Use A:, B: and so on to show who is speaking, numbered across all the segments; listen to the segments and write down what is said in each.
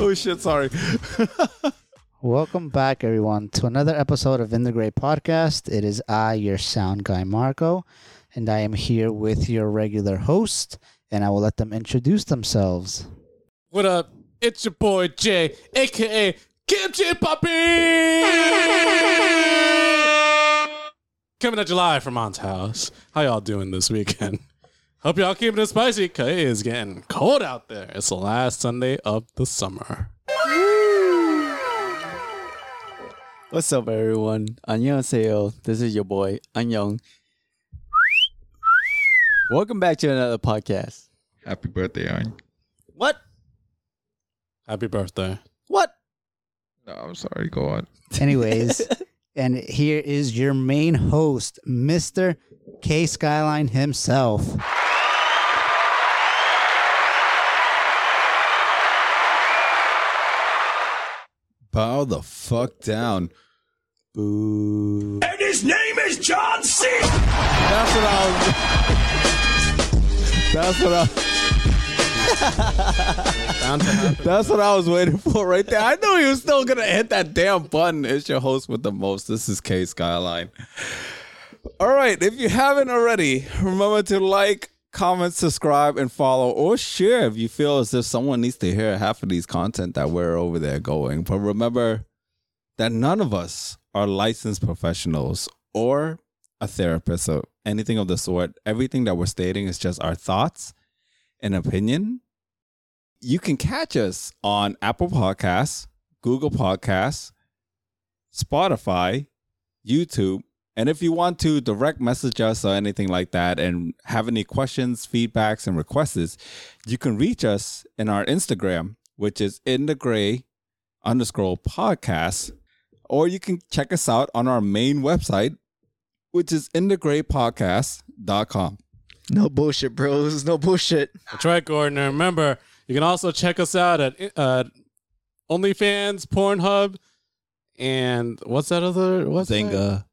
A: oh shit! Sorry.
B: Welcome back, everyone, to another episode of In the Gray Podcast. It is I, your sound guy, Marco, and I am here with your regular host, and I will let them introduce themselves.
C: What up? It's your boy Jay, aka Kimchi Puppy! Coming at you live from Aunt's house. How y'all doing this weekend? Hope y'all keeping it spicy, cause it is getting cold out there. It's the last Sunday of the summer.
D: What's up, everyone? 안녕하세요. This is your boy 안녕. Welcome back to another podcast.
A: Happy birthday, Arn.
D: What?
C: Happy birthday.
D: What?
A: No, I'm sorry. Go on.
B: Anyways, and here is your main host, Mr. K Skyline himself.
A: Bow the fuck down.
D: Boo.
E: And his name is John C.
A: That's what I was. That's what I. That's what I was waiting for right there. I knew he was still gonna hit that damn button. It's your host with the most. This is K Skyline. All right, if you haven't already, remember to like, comment, subscribe, and follow, or share if you feel as if someone needs to hear half of these content that we're over there going. But remember that none of us are licensed professionals or a therapist or anything of the sort. Everything that we're stating is just our thoughts and opinion. You can catch us on Apple Podcasts, Google Podcasts, Spotify, YouTube. And if you want to direct message us or anything like that and have any questions, feedbacks, and requests, you can reach us in our Instagram, which is in the gray underscore podcast. Or you can check us out on our main website, which is in the gray podcast.com.
D: No bullshit, bros. No bullshit.
C: That's right, Gordon. And remember, you can also check us out at uh, OnlyFans, Pornhub, and what's that other? What's that?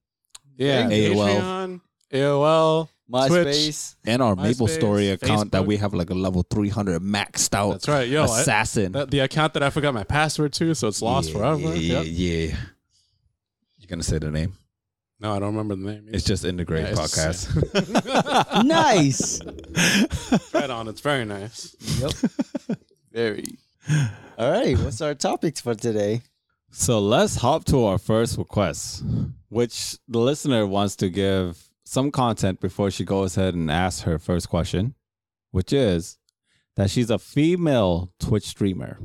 A: Zynga.
C: Yeah,
A: AOL.
C: Patreon, AOL,
D: MySpace.
A: And our Maple
C: MySpace,
A: Story account that
C: Facebook.
A: we have like a level 300 maxed out.
C: That's right. Yo, I-
A: assassin.
C: That, the account that I forgot my password to, so it's lost
A: Yeah,
C: forever.
A: Yeah, yeah,
C: Yep.
A: yeah. You gonna say the name?
C: No, I don't remember the name.
A: It's just in the great
C: Yeah, it's-
A: podcast.
D: nice.
C: right on. It's very nice.
D: Yep. Very. All right. What's our topics for today?
A: so let's hop to our first request, which the listener wants to give some content before she goes ahead and asks her first question, which is that she's a female Twitch streamer.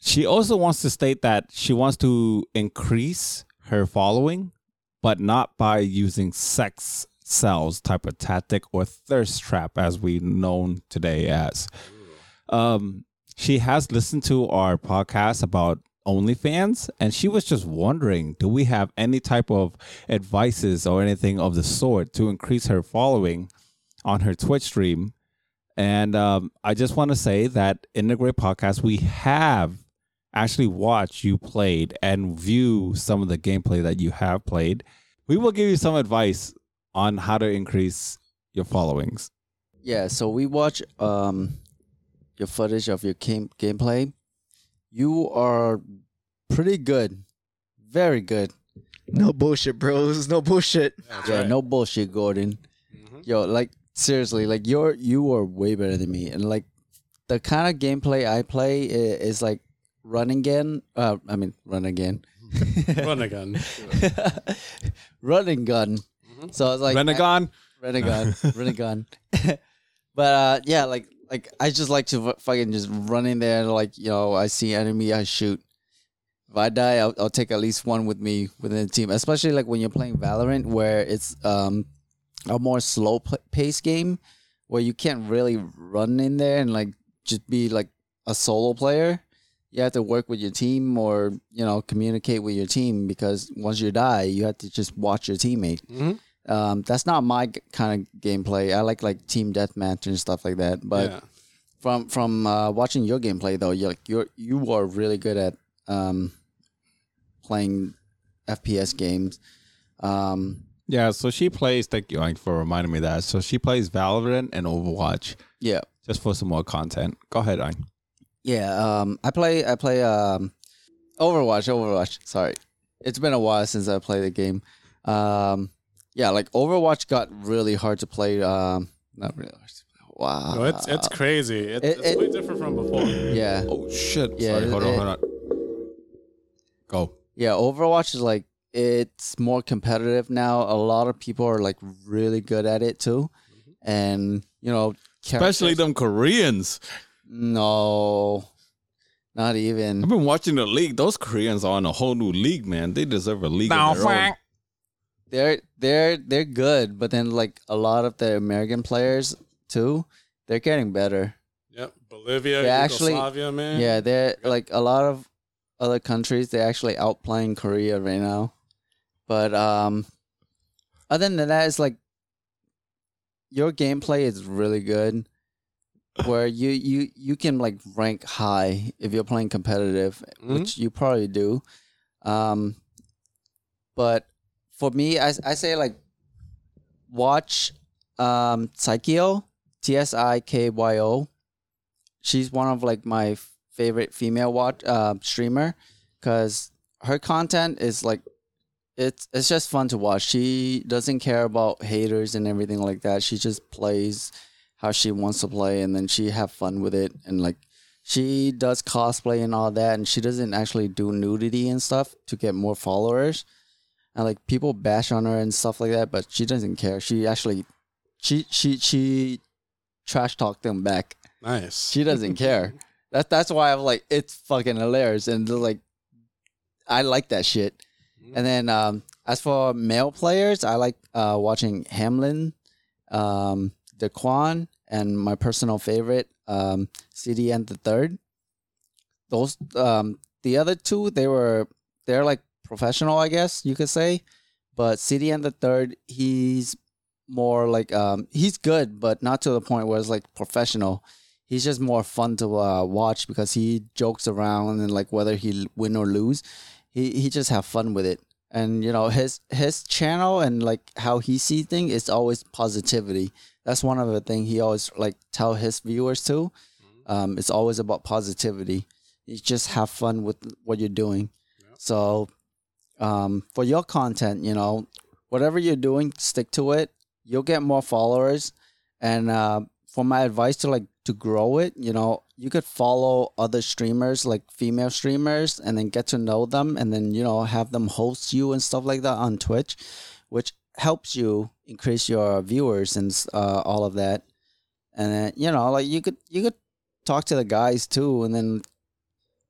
A: She also wants to state that she wants to increase her following, but not by using sex sells type of tactic or thirst trap as we known today as. Um, she has listened to our podcast about OnlyFans, and she was just wondering, do we have any type of advices or anything of the sort to increase her following on her Twitch stream? And um, I just want to say that in the Great Podcast, we have actually watched you played and view some of the gameplay that you have played. We will give you some advice on how to increase your followings.
D: Yeah. So we watch um your footage of your game gameplay. You are pretty good. Very good. No bullshit, bros. No bullshit.
C: That's
D: yeah,
C: right.
D: no bullshit, Gordon.
C: Mhm.
D: Yo, like seriously, like you're you are way better than me, and like the kind of gameplay I play is, is like run again. Uh, I mean run again.
C: Run again.
D: run and gun.
C: Mhm.
D: So was like
A: Renegon?
D: Renegon, Renegon. but uh, yeah, like like I just like to fucking just run in there. Like you know, I see enemy, I shoot. If I die, I'll, I'll take at least one with me within the team. Especially like when you're playing Valorant, where it's um a more slow p- pace game, where you can't really run in there and like just be like a solo player. You have to work with your team or you know communicate with your team because once you die, you have to just watch your teammate
C: Mhm.
D: Um, that's not my g- kind of gameplay. I like like team deathmatch and stuff like that. But
C: yeah.
D: from from uh, watching your gameplay though, you're like you're you are really good at um, playing FPS games. Um,
A: Yeah, so she plays. Thank you Ike, for reminding me that. So she plays Valorant and Overwatch.
D: yeah,
A: Just for some more content. Go ahead, Ike.
D: Yeah, um, I play I play um, Overwatch. Overwatch. Sorry, it's been a while since I played the game. Um, yeah, like Overwatch got really hard to play. Um, not really. Hard to play. Wow.
C: No, it's it's crazy. It,
D: It-
C: it's
D: it-
C: way different from before.
D: yeah,
A: Oh shit!
D: Yeah,
A: Sorry, hold on, hold on. Go.
D: yeah. Overwatch is like it's more competitive now. A lot of people are like really good at it too, and you know,
A: Especially them Koreans.
D: No, not even.
A: I've been watching the league. Those Koreans are on a whole new league, man. They deserve a league of their own.
D: They're they're they're good, but then like a lot of the American players too, they're getting better.
C: Yep. Bolivia,
D: Yeah, actually-
C: man.
D: Yeah, they're like a lot of other countries. They're actually outplaying Korea right now. But um, other than that, it's like your gameplay is really good. Where you you you can like rank high if you're playing competitive,
C: Mhm.
D: which you probably do. Um, but for me, I I say like watch um T S I K Y O. She's one of like my favorite female watch uh, streamer because her content is like it's it's just fun to watch. She doesn't care about haters and everything like that. She just plays how she wants to play and then she have fun with it and like she does cosplay and all that and she doesn't actually do nudity and stuff to get more followers. And like people bash on her and stuff like that, but she doesn't care. She actually she she she trash talked them back.
C: Nice.
D: She doesn't care. That's that's why I'm like it's fucking hilarious and like I like that shit. And then um as for male players, I like uh watching Hamlin, um Daquan, and my personal favorite, um CDN the third. Those um the other two they were they're like professional, I guess you could say. But CDN the third, he's more like um he's good, but not to the point where it's like professional he's just more fun to uh, watch because he jokes around and like whether he win or lose, he he just have fun with it. And you know his his channel and like how he see things is always positivity. That's one of the thing he always like tell his viewers too. Um, it's always about positivity. You just have fun with what you're doing. So, um, for your content, you know, whatever you're doing, stick to it. You'll get more followers. And uh, for my advice to like to grow it, you know, you could follow other streamers, like female streamers, and then get to know them, and then you know have them host you and stuff like that on Twitch, which helps you increase your viewers and uh, all of that. And then you know, like you could you could talk to the guys too, and then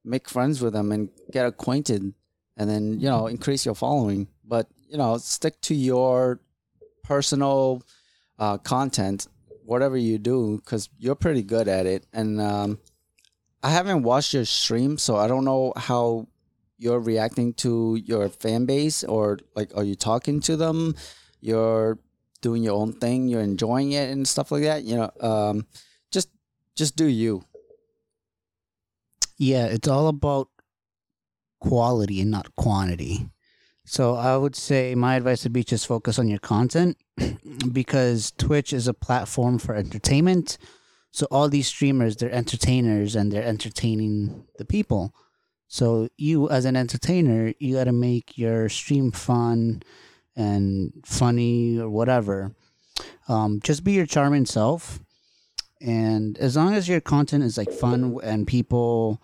D: make friends with them and get acquainted, and then you know increase your following. But you know, stick to your personal uh, content whatever you do because you're pretty good at it. And um, i haven't watched your stream so i don't know how you're reacting to your fan base or like are you talking to them? You're doing your own thing you're enjoying it and stuff like that you know um, just just do you.
B: Yeah, it's all about quality and not quantity. So I would say my advice would be just focus on your content because Twitch is a platform for entertainment. So all these streamers, they're entertainers and they're entertaining the people. So you as an entertainer, you got to make your stream fun and funny or whatever. Um, just be your charming self. And as long as your content is like fun and people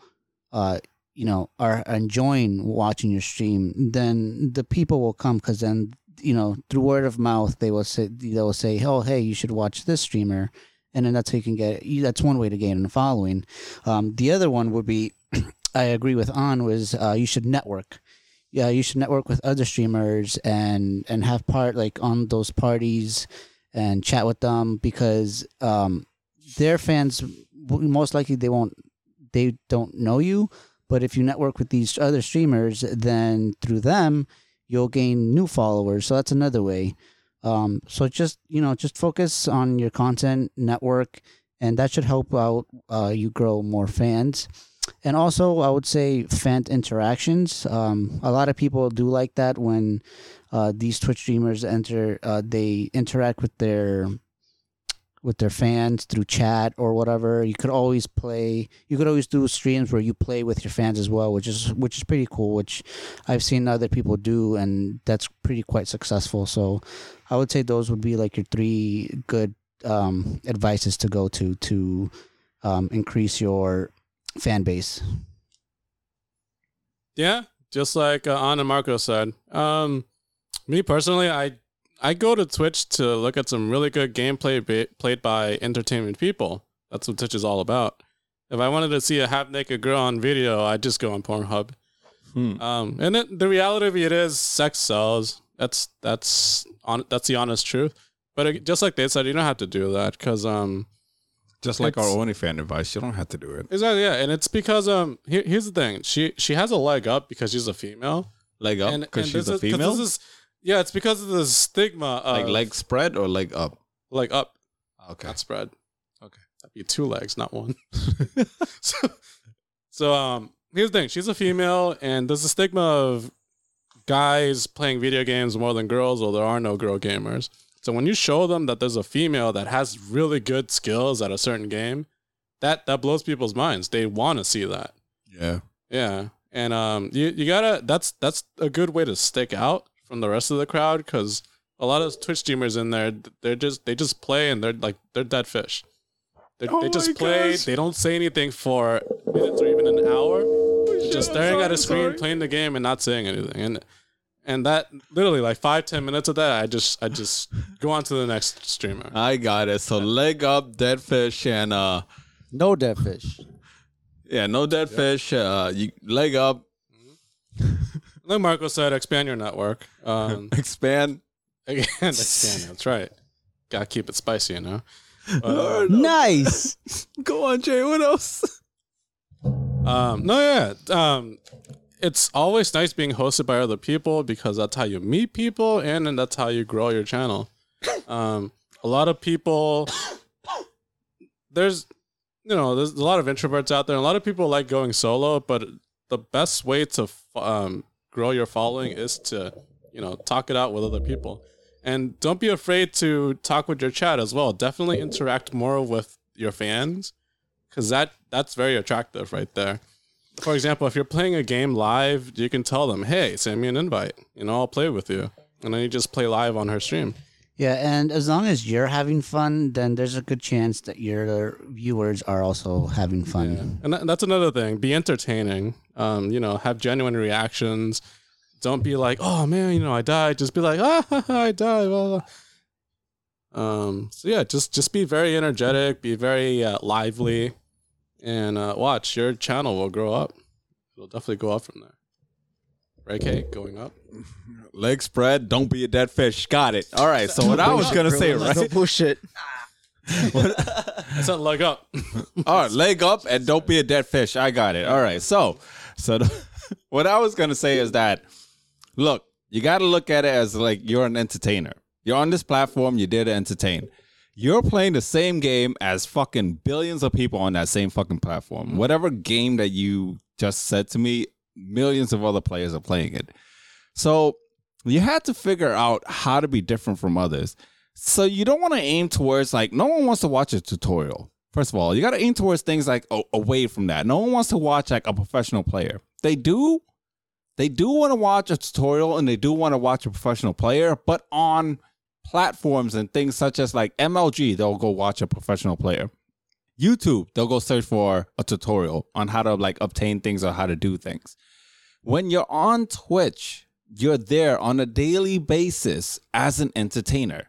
B: uh, you know, are enjoying watching your stream, then the people will come because then you know through word of mouth they will say they will say, oh hey, you should watch this streamer, and then that's how you can get. That's one way to gain a following. Um, the other one would be, I agree with An was uh, you should network. Yeah, you should network with other streamers and and have part like on those parties and chat with them because um, their fans most likely they won't they don't know you but if you network with these other streamers then through them you'll gain new followers. So that's another way. Um, so just you know just focus on your content network and that should help out uh, you grow more fans. And also i would say fan interactions. Um, a lot of people do like that when uh, these twitch streamers enter uh, they interact with their with their fans through chat or whatever. You could always play. You could always do streams where you play with your fans as well, which is which is pretty cool. Which I've seen other people do, and that's pretty quite successful. So I would say those would be like your three good um, advices to go to to um, increase your fan base.
C: Yeah, just like uh, Anna Marco said. Um, me personally, I I go to Twitch to look at some really good gameplay ba- played by entertainment people. That's what Twitch is all about. If I wanted to see a half naked girl on video, I'd just go on Pornhub.
A: Hmm.
C: Um, and it, the reality of it is, sex sells. That's that's on that's the honest truth. But it, just like they said, you don't have to do that because um,
A: Just like our
C: It's-
A: OnlyFan advice, you don't have to do it.
C: exactly yeah, and it's because um, here, here's the thing, she she has a leg up because she's a female,
A: Leg up because she's a
C: is-
A: female.
C: This is, yeah, it's because of the stigma of
A: like leg spread or leg up.
C: leg up,
A: Okay.
C: not spread.
A: Okay.
C: that'd be two legs, not one. so, so um, here's the thing: she's a female, and there's a stigma of guys playing video games more than girls, or there are no girl gamers. So when you show them that there's a female that has really good skills at a certain game, that that blows people's minds. They want to see that.
A: Yeah.
C: Yeah, and um, you you gotta that's that's a good way to stick out from the rest of the crowd because a lot of Twitch streamers in there they're just they just play and they're like they're dead fish. They
A: Oh
C: they just play.
A: gosh.
C: They don't say anything for minutes or even an hour. They're
A: shit,
C: just
A: I'm
C: staring at a screen,
A: sorry.
C: playing the game, and not saying anything. And and that literally like five ten minutes of that, I just I just go on to the next streamer.
A: I got it. So leg up, dead fish, and uh,
D: No dead fish.
A: yeah, no dead fish. Uh, you leg up,
C: Like Marco said, expand your network. Um,
A: expand.
C: again, expand. That's right. Gotta keep it spicy, you know. Uh,
D: Nice.
A: Go on, Jay. What else?
C: Um, no, yeah. Um, it's always nice being hosted by other people because that's how you meet people and, then that's how you grow your channel. Um, a lot of people, there's, you know, there's a lot of introverts out there. And a lot of people like going solo, but the best way to um, grow your following is to, you know, talk it out with other people. And don't be afraid to talk with your chat as well. Definitely interact more with your fans because that that's very attractive right there. For example, if you're playing a game live, you can tell them, "Hey, send me an invite. You know, I'll play with you." And then you just play live on her stream.
B: Yeah, and as long as you're having fun, then there's a good chance that your viewers are also having fun.
C: Yeah. And that, that's another thing. Be entertaining. Um, you know, have genuine reactions. Don't be like, "Oh man, you know, I died." Just be like, "Ah, I died." Blah, blah. Um. So yeah, just just be very energetic. Be very uh, lively, and uh, watch your channel will grow up. It'll definitely go up from there. Right, Kate? Going up.
A: Leg spread. Don't be a dead fish. Got it. All right. So what I was gonna say,
D: No
A: right?
D: bullshit.
C: I said leg up.
A: All right, leg up and don't be a dead fish. I got it. All right. So, so the, what I was gonna say is that, look, you got to look at it as like you're an entertainer. You're on this platform. You're there to entertain. You're playing the same game as fucking billions of people on that same fucking platform. Whatever game that you just said to me, millions of other players are playing it. So you had to figure out how to be different from others. So you don't want to aim towards like no one wants to watch a tutorial. First of all, you got to aim towards things like a- away from that. No one wants to watch like a professional player. They do, they do want to watch a tutorial and they do want to watch a professional player, but on platforms and things such as like MLG, they'll go watch a professional player. YouTube, they'll go search for a tutorial on how to like obtain things or how to do things. When you're on Twitch, you're there on a daily basis as an entertainer.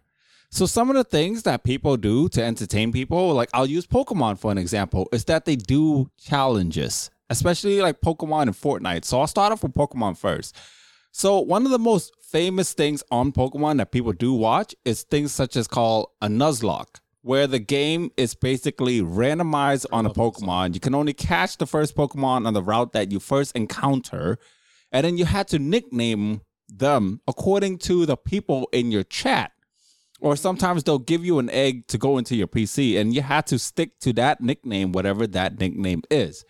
A: So some of the things that people do to entertain people, like I'll use Pokemon for an example, is that they do challenges, especially like Pokemon and Fortnite. So I'll start off with Pokemon first. So one of the most famous things on Pokemon that people do watch is things such as called a Nuzlocke, where the game is basically randomized on a Pokemon. You can only catch the first Pokemon on the route that you first encounter, and then you had to nickname them according to the people in your chat. Or sometimes they'll give you an egg to go into your PC, and you had to stick to that nickname, whatever that nickname is.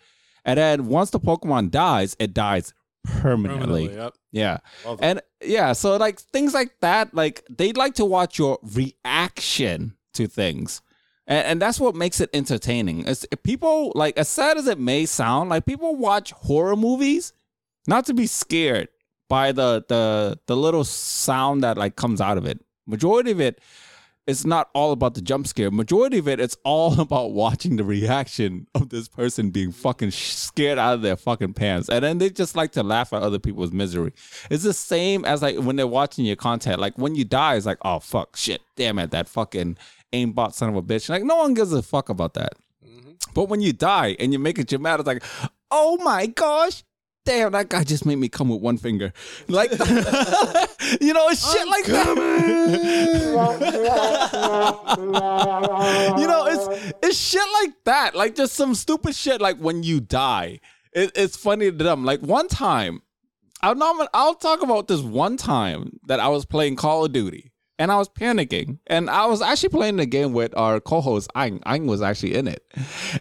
A: And then once the Pokemon dies, it dies permanently.
C: Permanently, yep.
A: Yeah.
C: Love it.
A: And yeah, so like things like that, like they'd like to watch your reaction to things. And, and that's what makes it entertaining. It's, people like as sad as it may sound, like people watch horror movies not to be scared by the the the little sound that like comes out of it. Majority of it it's not all about the jump scare. Majority of it, it's all about watching the reaction of this person being fucking scared out of their fucking pants, and then they just like to laugh at other people's misery. It's the same as like when they're watching your content. Like when you die, it's like, oh fuck, shit, damn it, that fucking aimbot son of a bitch. Like no one gives a fuck about that. Mm-hmm. But when you die and you make it dramatic, it's like, oh my gosh, damn, that guy just made me come with one finger. Like, you know, it's shit like that. you know, it's it's shit like that. Like just some stupid shit. Like when you die, it, it's funny to them. Like one time, I'll I'll talk about this one time that I was playing Call of Duty and I was panicking. And I was actually playing the game with our co-host Ang. Ang was actually in it,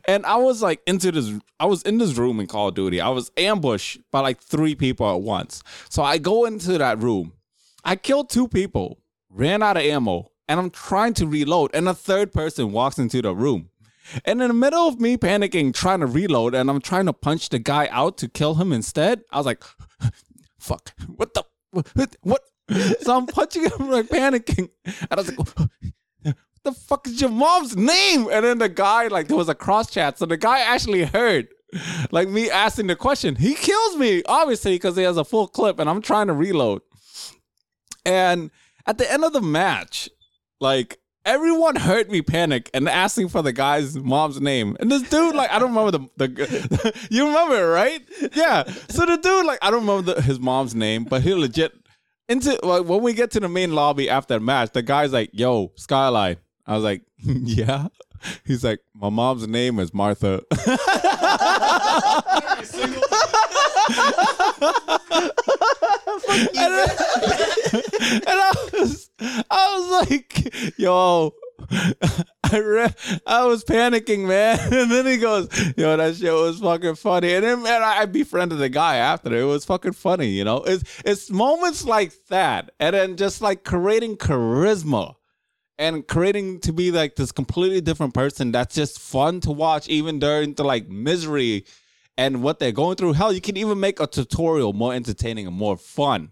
A: and I was like into this. I was in this room in Call of Duty. I was ambushed by like three people at once. So I go into that room. I killed two people, ran out of ammo, and I'm trying to reload. And a third person walks into the room. And in the middle of me panicking, trying to reload, and I'm trying to punch the guy out to kill him instead, I was like, fuck, what the, what? So I'm punching him, like panicking. And I was like, what the fuck is your mom's name? And then the guy, like, there was a cross chat. So the guy actually heard, like, me asking the question. He kills me, obviously, because he has a full clip, and I'm trying to reload. And at the end of the match, like, everyone heard me panic and asking for the guy's mom's name. And this dude, like, I don't remember the, the you remember right? Yeah. So the dude, like, I don't remember the, his mom's name, but he legit into like when we get to the main lobby after the match, the guy's like, "Yo, Skyline." I was like, "Yeah." He's like, "My mom's name is Martha." and, then- and I was, I was like, "Yo." I re- I was panicking, man. And then he goes, "Yo, that shit was fucking funny." And then, man, I befriended the guy after. It was fucking funny, you know. It's it's moments like that, and then just like creating charisma and creating to be like this completely different person that's just fun to watch, even during the like misery and what they're going through. Hell, you can even make a tutorial more entertaining and more fun,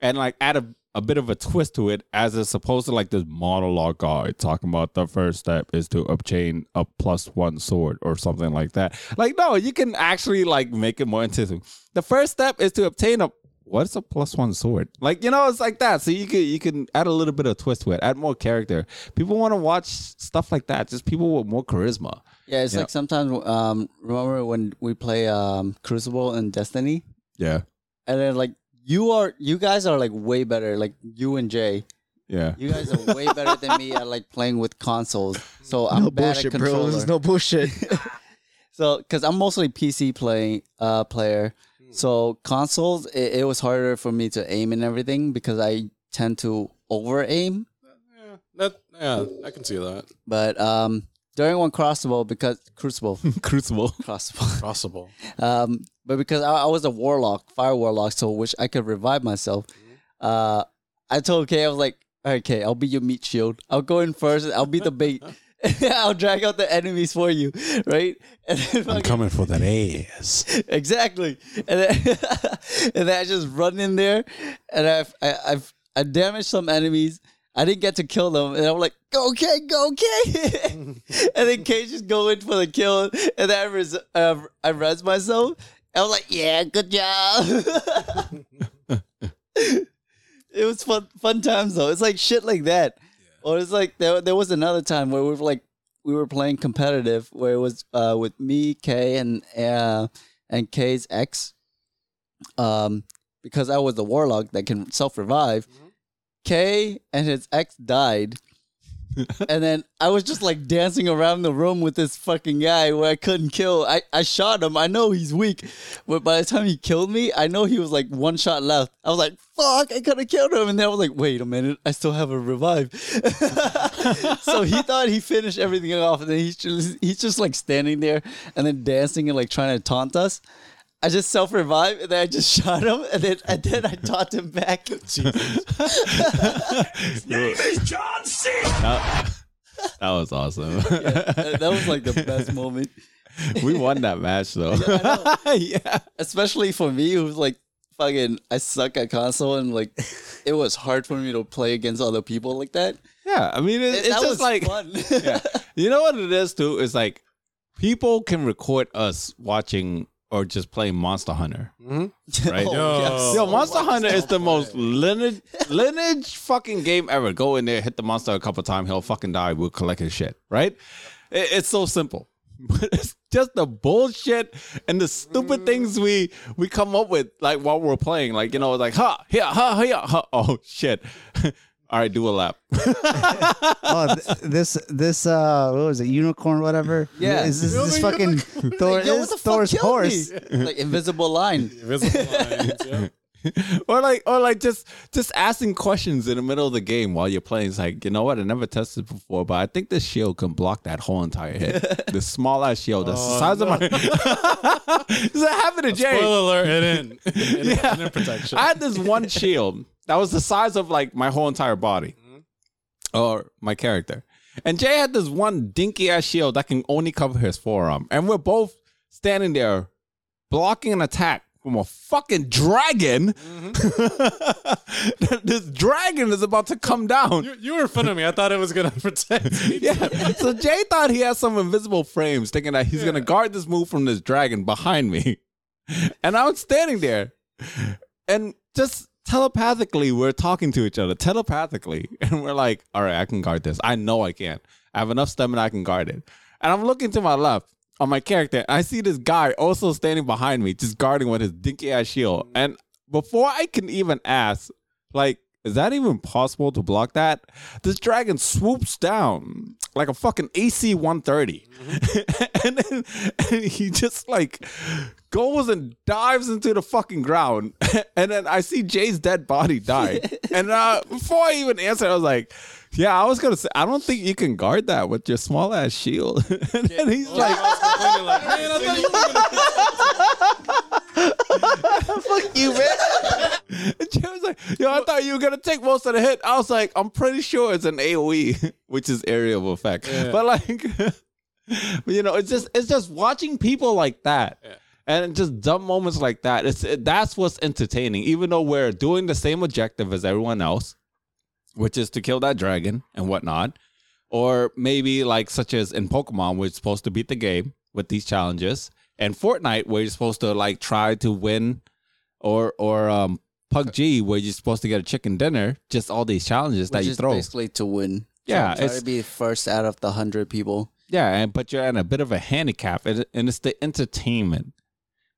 A: and like add a a bit of a twist to it as it's supposed to like this monologue guy talking about the first step is to obtain a plus one sword or something like that. Like, no, you can actually like make it more interesting. The first step is to obtain a what's a plus one sword? Like, you know, it's like that. So you can you can add a little bit of twist to it, add more character. People want to watch stuff like that. Just people with more charisma.
D: Yeah, it's like sometimes um remember when we play um Crucible and Destiny?
A: Yeah.
D: And then like you are you guys are like way better, like you and Jay.
A: Yeah.
D: You guys are way better than me at like playing with consoles. So I'm
B: no
D: bad
B: bullshit,
D: at
B: bro. There's no bullshit.
D: So, because I'm mostly PC playing uh player, so consoles it, it was harder for me to aim and everything because I tend to over aim.
C: Yeah, that yeah, I can see that.
D: But um, during one Crucible because Crucible
A: Crucible.
D: Crucible,
C: Possible.
D: um, but because I, I was a warlock, fire warlock, so which I could revive myself. Uh, I told Kay I was like, "All right, Kay, I'll be your meat shield. I'll go in first. I'll be the bait." I'll drag out the enemies for you, right? And then fucking-
C: coming for that ass.
D: exactly. And then, and then I just run in there, and I've I, have I've I damaged some enemies. I didn't get to kill them, and I'm like, "Go K, go K!" and then K just go in for the kill, and then I res- uh, I res myself. I was like, "Yeah, good job." it was fun fun times though. It's like shit like that, or it's like there there was another time where we were like we were playing competitive where it was uh, with me, Kay, and uh, and Kay's ex. Um, because I was the warlock that can self revive. Kay and his ex died. and then I was just like dancing around the room with this fucking guy where I couldn't kill. I, I shot him. I know he's weak. But by the time he killed me, I know he was like one shot left. I was like, fuck, I could have killed him. And then I was like, wait a minute, I still have a revive. so he thought he finished everything off. And then he's just, he's just like standing there and then dancing and like trying to taunt us. I just self revived and then I just shot him and then and then I taunt him back. Jesus.
E: name is John C.
A: That was awesome.
D: that that was like the best moment.
A: we won that match though. yeah.
D: especially for me who's like fucking I suck at console and like it was hard for me to play against other people like that.
A: Yeah. I mean, it,
D: It-
A: it's
D: that
A: just
D: was
A: like,
D: fun.
A: yeah. You know what it is too? Is like people can record us watching or just play Monster Hunter.
C: Mhm.
A: Right.
D: Oh,
C: Yo.
D: yes.
A: Yo, Monster
D: Oh,
A: Hunter is the
C: play.
A: most lineage lineage fucking game ever. Go in there, hit the monster a couple times, he'll fucking die. We'll collect his shit. Right? It- it's so simple. But it's just the bullshit and the stupid things we we come up with like while we're playing. Like, you know, like ha, here, ha, here, ha. Oh shit. All right, do a lap.
B: oh, th- this this uh, what was it? Unicorn, whatever.
D: Yeah.
B: is this, this fucking Thor?
D: Yo,
B: this
D: the
B: Thor's horse.
D: me? like invisible line.
C: Invisible lines, yeah.
A: or like or like just just asking questions in the middle of the game while you're playing. It's like, you know what? I never tested before, but I think this shield can block that whole entire hit. the small ass shield, that's the
C: Oh,
A: size of my Does that happen to Jay?
C: Spoiler alert, it in. It in,
A: Yeah.
C: in protection.
A: I had this one shield that was the size of like my whole entire body. Mm-hmm. Or my character. And Jay had this one dinky ass shield that can only cover his forearm. And we're both standing there blocking an attack from a fucking dragon. Mm-hmm. this dragon is about to come down.
C: you, you were in front of me. I thought it was gonna protect me.
A: Yeah. So Jay thought he had some invisible frames, thinking that he's gonna guard this move from this dragon behind me. And I was standing there. And just telepathically, we're talking to each other. Telepathically. And we're like, all right, I can guard this. I know I can. I have enough stamina, I can guard it. And I'm looking to my left on my character. I see this guy also standing behind me, just guarding with his dinky ass shield. And before I can even ask, like, is that even possible to block that? This dragon swoops down like a fucking AC 130. and then and he just like goes and dives into the fucking ground. and then I see Jay's dead body die. and uh, before I even answered, I was like, yeah, I was going to say, I don't think you can guard that with your small ass shield. and then he's like,
C: I was like, man,
A: fuck you, man. and Jay was like, yo, I thought you were gonna take most of the hit. I was like, I'm pretty sure it's an AOE, which is area of effect.
C: Yeah.
A: But like, but you know, it's just it's just watching people like that.
C: Yeah.
A: And just dumb moments like that. It's it, that's what's entertaining. Even though we're doing the same objective as everyone else, which is to kill that dragon and whatnot, or maybe like such as in Pokemon, we're supposed to beat the game with these challenges, and Fortnite, where you're supposed to like try to win, or or um PUBG, where you're supposed to get a chicken dinner. Just all these challenges that
D: Which
A: you
D: is
A: throw.
D: basically to win.
A: Yeah,
D: try
A: it's-
D: to be first out of the hundred people.
A: Yeah, and but you're in a bit of a handicap, and, and it's the entertainment.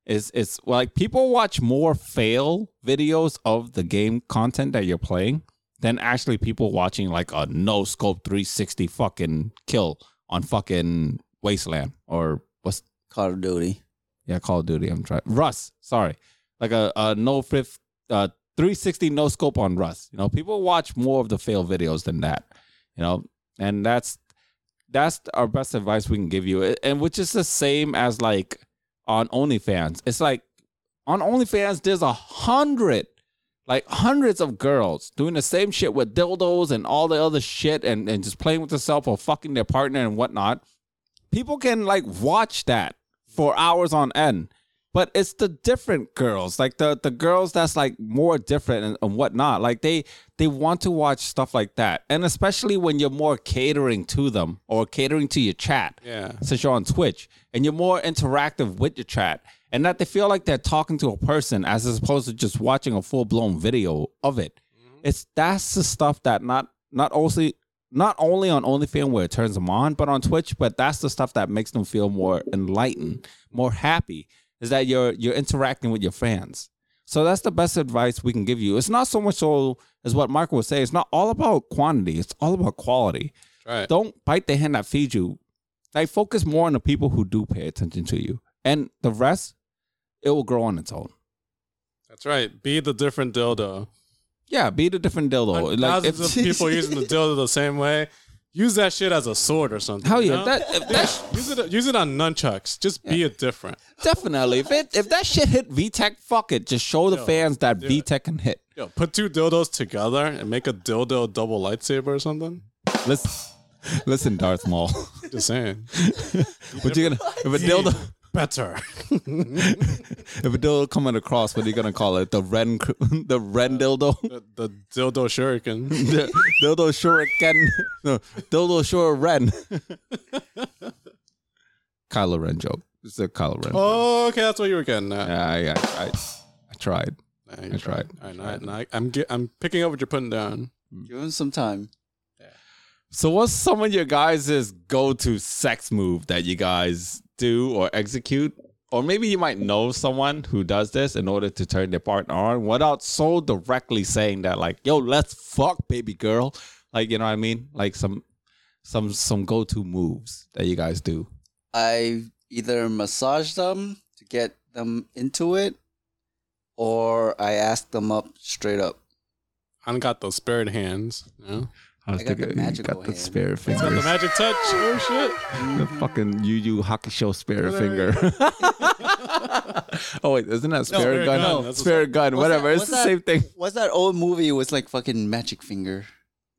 A: It's it's like people watch more fail videos of the game content that you're playing than actually people watching like a no scope 360 fucking kill on fucking Wasteland or what's
D: Call of Duty.
A: yeah Call of Duty. I'm trying Rust. Sorry, like a, a no fifth uh 360 no scope on Rust. You know, people watch more of the fail videos than that. You know, and that's that's our best advice we can give you, and which is the same as like on OnlyFans. It's like on OnlyFans, there's a hundred, like hundreds of girls doing the same shit with dildos and all the other shit, and and just playing with themselves or fucking their partner and whatnot. People can like watch that for hours on end. But it's the different girls, like the the girls that's like more different and, and whatnot. Like they they want to watch stuff like that, and especially when you're more catering to them or catering to your chat.
C: Yeah.
A: since you're on Twitch and you're more interactive with your chat, and that they feel like they're talking to a person as opposed to just watching a full blown video of it. Mm-hmm. It's that's the stuff that not not only not only on OnlyFans where it turns them on, but on Twitch. But that's the stuff that makes them feel more enlightened, more happy. Is that you're you're interacting with your fans. So that's the best advice we can give you. It's not so much so as what Marco would say. It's not all about quantity. It's all about quality.
C: Right.
A: Don't bite the hand that feeds you. Like focus more on the people who do pay attention to you, and the rest, it will grow on its own.
C: That's right. Be the different dildo.
A: Yeah, be a different dildo. Like if,
C: Thousands of people using the dildo the same way. Use that shit as a sword or something.
A: hell
C: you
A: yeah,
C: know?
A: that if that
C: use it. Use it on nunchucks. Just be it different.
A: definitely if it if that shit hit VTEC, fuck it. Just show the
C: Yo,
A: fans that
C: it.
A: VTEC can hit.
C: Yo, put two dildos together and make a dildo double lightsaber or something.
A: Listen, Listen, Darth Maul.
C: Just saying.
A: What you gonna if a dildo
C: Better.
A: if a dildo coming across, what are you gonna call it? The Ren the Ren uh, dildo?
C: the, the dildo shuriken.
A: the dildo shuriken no dildo shore Ren. Kylo Ren joke. It's a Kylo Ren.
C: Oh, okay, that's what you were getting at.
A: Yeah, yeah, I, I tried.
C: Yeah, you
A: That's right.
C: All right, now, now I, I'm get, I'm picking up what you're putting down. Mm.
D: Give him some time.
A: So, what's some of your guys' go-to sex move that you guys do or execute? Or maybe you might know someone who does this in order to turn their partner on without so directly saying that, like, "Yo, let's fuck, baby girl." Like, you know what I mean? Like some, some, some go-to moves that you guys do.
D: I either massage them to get them into it, or I ask them up straight up.
C: I got those spirit hands. You know?
A: I, was
D: I got the
A: thinking, you got the
D: hand.
A: spare
C: Got the magic touch. Oh shit!
A: the fucking Yu Yu Hakusho spare finger. oh wait, isn't that spare
C: Spirit
A: gun?
C: gun, that's
A: spare gun,
D: What's
A: whatever.
D: that-
A: it's the
D: that?
A: same thing.
D: What's that old movie? It was like fucking Magic Finger.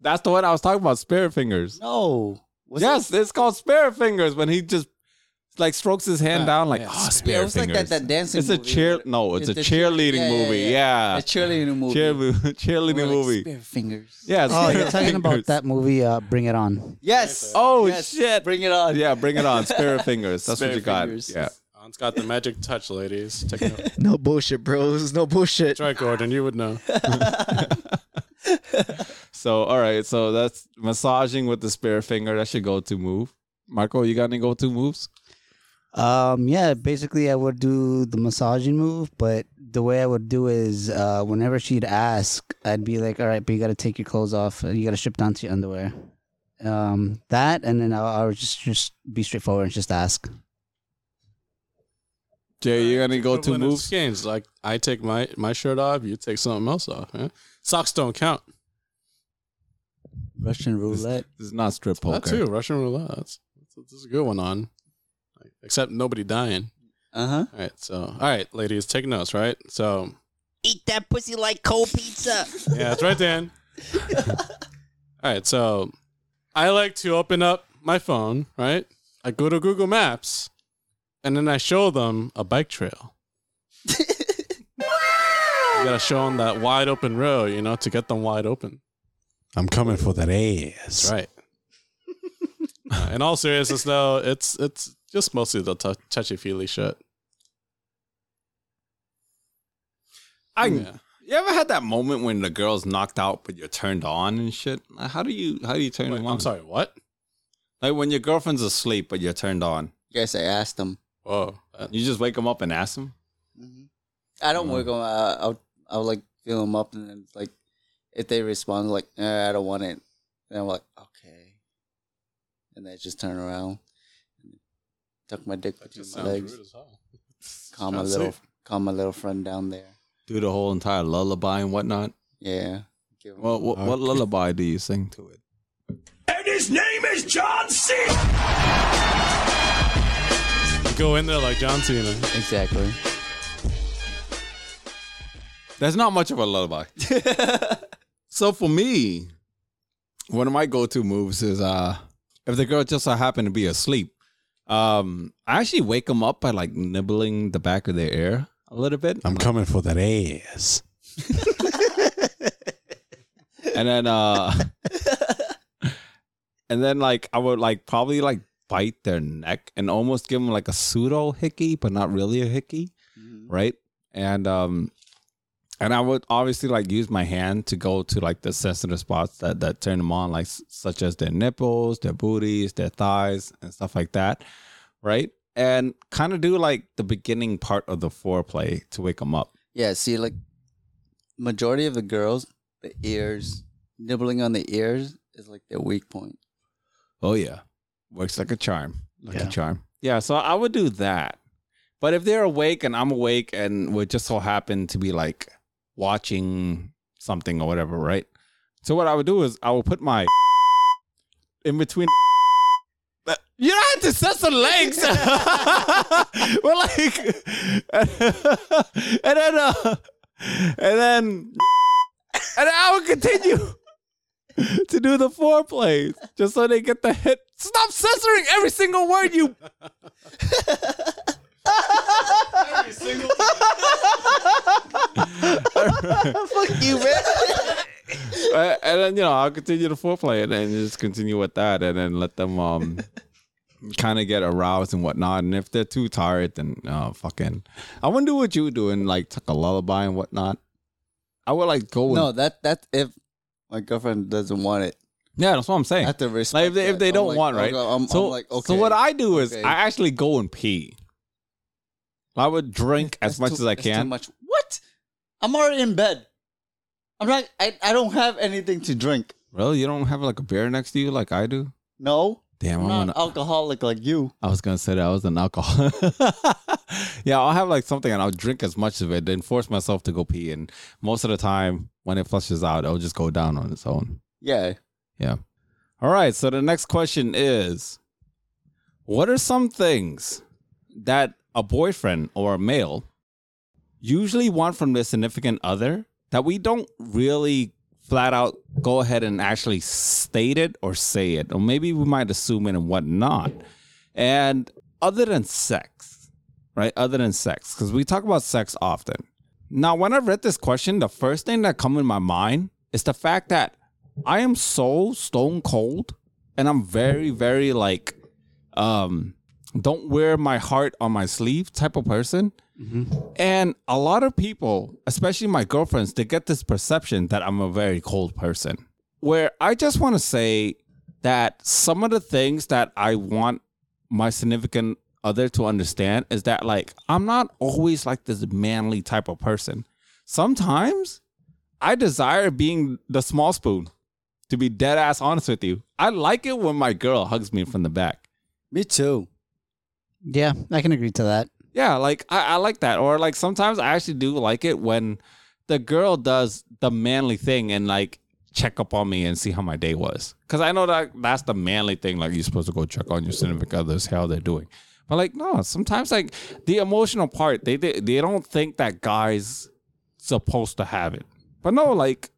A: That's the one I was talking about. Spare fingers.
D: No. Was
A: yes, it's called spare fingers when he just like strokes his hand
C: Yeah,
A: down like
C: yeah,
A: oh
C: spare-
A: spare
D: Yeah, it was like that, that dancing
A: it's a
D: movie.
A: cheer. No, it's,
D: It's
A: a
D: the cheer-
A: cheerleading
D: yeah, yeah,
A: movie.
D: yeah.
A: Yeah,
D: A cheerleading movie.
A: cheer cheerleading
D: like
A: movie.
D: Spare fingers.
A: Yeah.
B: Oh, you're talking about that movie, uh, Bring It On.
D: Yes.
A: Oh
D: Yes.
A: shit!
D: Bring it on.
A: Yeah, bring it on. Spare fingers. That's
D: Spare
A: what you got.
D: fingers.
A: Yeah.
C: On's got the magic touch, ladies. Take it. That's
B: No bullshit, bros. No bullshit.
C: right, Gordon. You would know.
A: So all right, so that's massaging with the spare finger. That should go-to move. Marco, you got any go-to moves?
B: Um, yeah, basically I would do the massaging move, but the way I would do is uh, whenever she'd ask, I'd be like, "All right, but you got to take your clothes off. You got to strip down to your underwear." Um, that, and then I, I would just just be straightforward and just ask.
A: Jay, you got any go-to
C: Equivalent of
A: moves?
C: Games like I take my my shirt off, you take something else off. Man. Socks don't count.
D: Russian roulette.
A: This is not strip poker.
C: That too. Russian roulette. That's, that's, that's a good one on. Like, except nobody dying.
D: Uh huh.
C: All right. So, all right, ladies, take notes. Right. So,
B: Eat that pussy like cold pizza.
C: yeah, that's right, Dan. all right. So, I like to open up my phone. Right. I go to Google Maps, and then I show them a bike trail. you gotta show them that wide open road, you know, to get them wide open.
E: I'm coming for that ass.
C: That's right. Uh, in all seriousness, though, it's it's just mostly the t- touchy feely shit.
A: I,
C: Yeah.
A: You ever had that moment when the girl's knocked out but you're turned on and shit? How do you how do you turn
C: Wait,
A: them on?
C: I'm sorry. What?
A: Like when your girlfriend's asleep but you're turned on,
D: Yes, I asked them.
C: Oh,
A: you just wake them up and ask them.
D: hmm I don't wake them. Uh, I'll I'll like fill them up, and then like if they respond like, eh, I don't want it, then I'm like, okay, and I just turn around, and tuck my dick
C: that
D: between
C: just
D: my legs,
C: rude as hell.
D: calm my little
C: safe.
D: calm my little friend down there.
A: Do the whole entire lullaby and whatnot.
D: Yeah. Give 'em-
A: Well, what, what lullaby do you sing to it?
E: And his name is John C.
C: Go in there like John Cena.
D: exactly.
A: That's not much of a lullaby. so for me, one of my go-to moves is uh if the girl just so happen to be asleep, um, I actually wake them up by like nibbling the back of their ear a little bit.
E: I'm coming for that ass.
A: and then uh and then like I would like probably like bite their neck and almost give them like a pseudo hickey, but not really a hickey,
D: Mhm.
A: right? And um and I would obviously like use my hand to go to like the sensitive spots that that turn them on, like such as their nipples, their booties, their thighs, and stuff like that, right? And kind of do like the beginning part of the foreplay to wake them up.
D: Yeah. See, like majority of the girls, the ears, nibbling on the ears is like their weak point.
A: Oh yeah, works like a charm, like a charm. Yeah, so I would do that. But if they're awake and I'm awake and we just so happen to be like watching something or whatever, right? So what I would do is I would put my in between. You don't have to censor legs. We're like, and then, uh, and then, and I would continue. to do the foreplay, just so they get the hit. Stop censoring every single word you.
D: Fuck you, man.
A: And then you know I'll continue the foreplay and then just continue with that, and then let them um kind of get aroused and whatnot. And if they're too tired, then uh, fucking, I wonder what you would do and like tuck a lullaby and whatnot. I would like go.
D: No,
A: and,
D: that that if my girlfriend doesn't want it,
A: yeah, that's what I'm saying.
D: I
A: saying.
D: have to respect.
A: Like if they, if they don't
D: like,
A: want, right?
D: I'm,
A: so,
D: I'm like, okay.
A: so what I do is
D: okay.
A: I actually go and pee. I would drink as
D: That's
A: much
D: too-
A: as I can.
D: much. What? I'm already in bed. I'm not. I, I don't have anything to drink.
A: Really, you don't have like a beer next to you like I do?
D: No,
A: Damn,
D: I'm
A: I'm
D: not
A: gonna.
D: alcoholic like you.
A: I was gonna say that I was an alcohol. yeah, I'll have like something and I'll drink as much of it, then force myself to go pee. And most of the time, when it flushes out, it'll just go down on its own.
D: Yeah. Yeah.
A: All right. So the next question is, what are some things that a boyfriend or a male usually want from their significant other that we don't really flat out go ahead and actually state it or say it, or maybe we might assume it and whatnot. And other than sex, right? Other than sex, because we talk about sex often. Now, when I read this question, the first thing that come in my mind is the fact that I am so stone cold and I'm very, very like, um, don't wear my heart on my sleeve type of person. And a lot of people, especially my girlfriends, they get this perception that I'm a very cold person. Where I just want to say that some of the things that I want my significant other to understand is that like I'm not always like this manly type of person. Sometimes I desire being the small spoon. To be dead ass honest with you, I like it when my girl hugs me from the back.
D: Me too.
B: Yeah, I can agree to that.
A: Yeah, like I, I like that. Or like sometimes I actually do like it when the girl does the manly thing and like check up on me and see how my day was. Cause I know that that's the manly thing. Like you're supposed to go check on your significant others, how they're doing. But like no, sometimes like the emotional part, they they, they don't think that guys supposed to have it. But no, like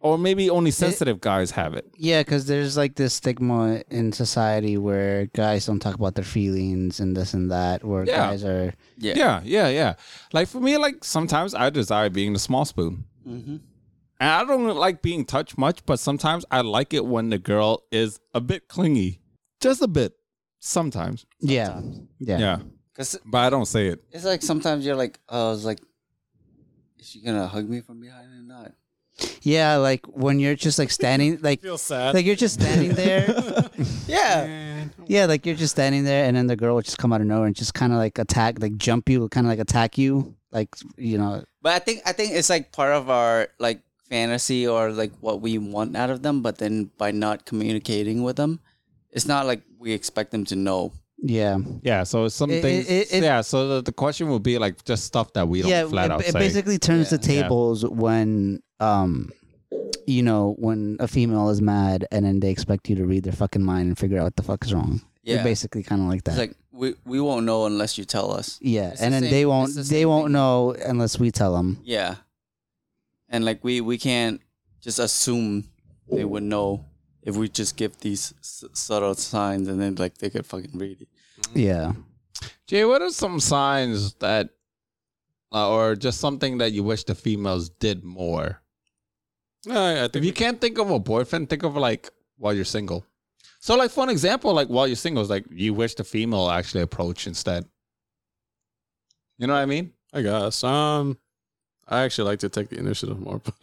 A: or maybe only sensitive guys have it.
B: Yeah, because there's like this stigma in society where guys don't talk about their feelings and this and that, where
A: Yeah.
B: guys are.
D: Yeah.
A: Yeah, yeah, yeah. Like for me, like sometimes I desire being the small spoon.
D: Mm-hmm.
A: And I don't like being touched much, but sometimes I like it when the girl is a bit clingy. Just a bit. Sometimes.
B: Yeah. Yeah.
A: Yeah.
D: Cause
A: But I don't say it.
D: it's like sometimes you're like, oh, I was like, is she gonna hug me from behind or not?
B: Yeah, like when you're just like standing, like
C: feel sad.
B: like you're just standing there.
D: Yeah.
B: yeah, like you're just standing there, and then the girl would just come out of nowhere and just kind of like attack, like jump you, kind of like attack you, like you know.
D: But I think I think it's like part of our like fantasy or like what we want out of them. But then by not communicating with them, it's not like we expect them to know.
B: Yeah.
A: Yeah. So some
B: It-
A: things.
B: it- it-
A: yeah. So the, the question would be like just stuff that we don't
B: yeah,
A: flat
B: it,
A: out
B: it
A: say.
B: basically turns
D: Yeah.
B: the tables when um you know when a female is mad and then they expect you to read their fucking mind and figure out what the fuck is wrong.
D: Yeah.
B: It's basically kind of like that.
D: It's like we we won't know unless you tell us.
B: yeah,
D: it's
B: and
D: the
B: then
D: same-
B: they won't
D: the
B: they
D: same
B: won't
D: thing.
B: know unless we tell them.
D: Yeah. And like we we can't just assume they would know if we just give these s- subtle signs and then like they could fucking read it.
B: Yeah.
A: Jay, what are some signs that, uh, or just something that you wish the females did more?
C: I, I
A: If
C: think
A: you can't think of a boyfriend, think of like while you're single. So, like for an example, like while you're single, is like you wish the female actually approach instead. You know what I mean?
C: I guess. Um, I actually like to take the initiative more. But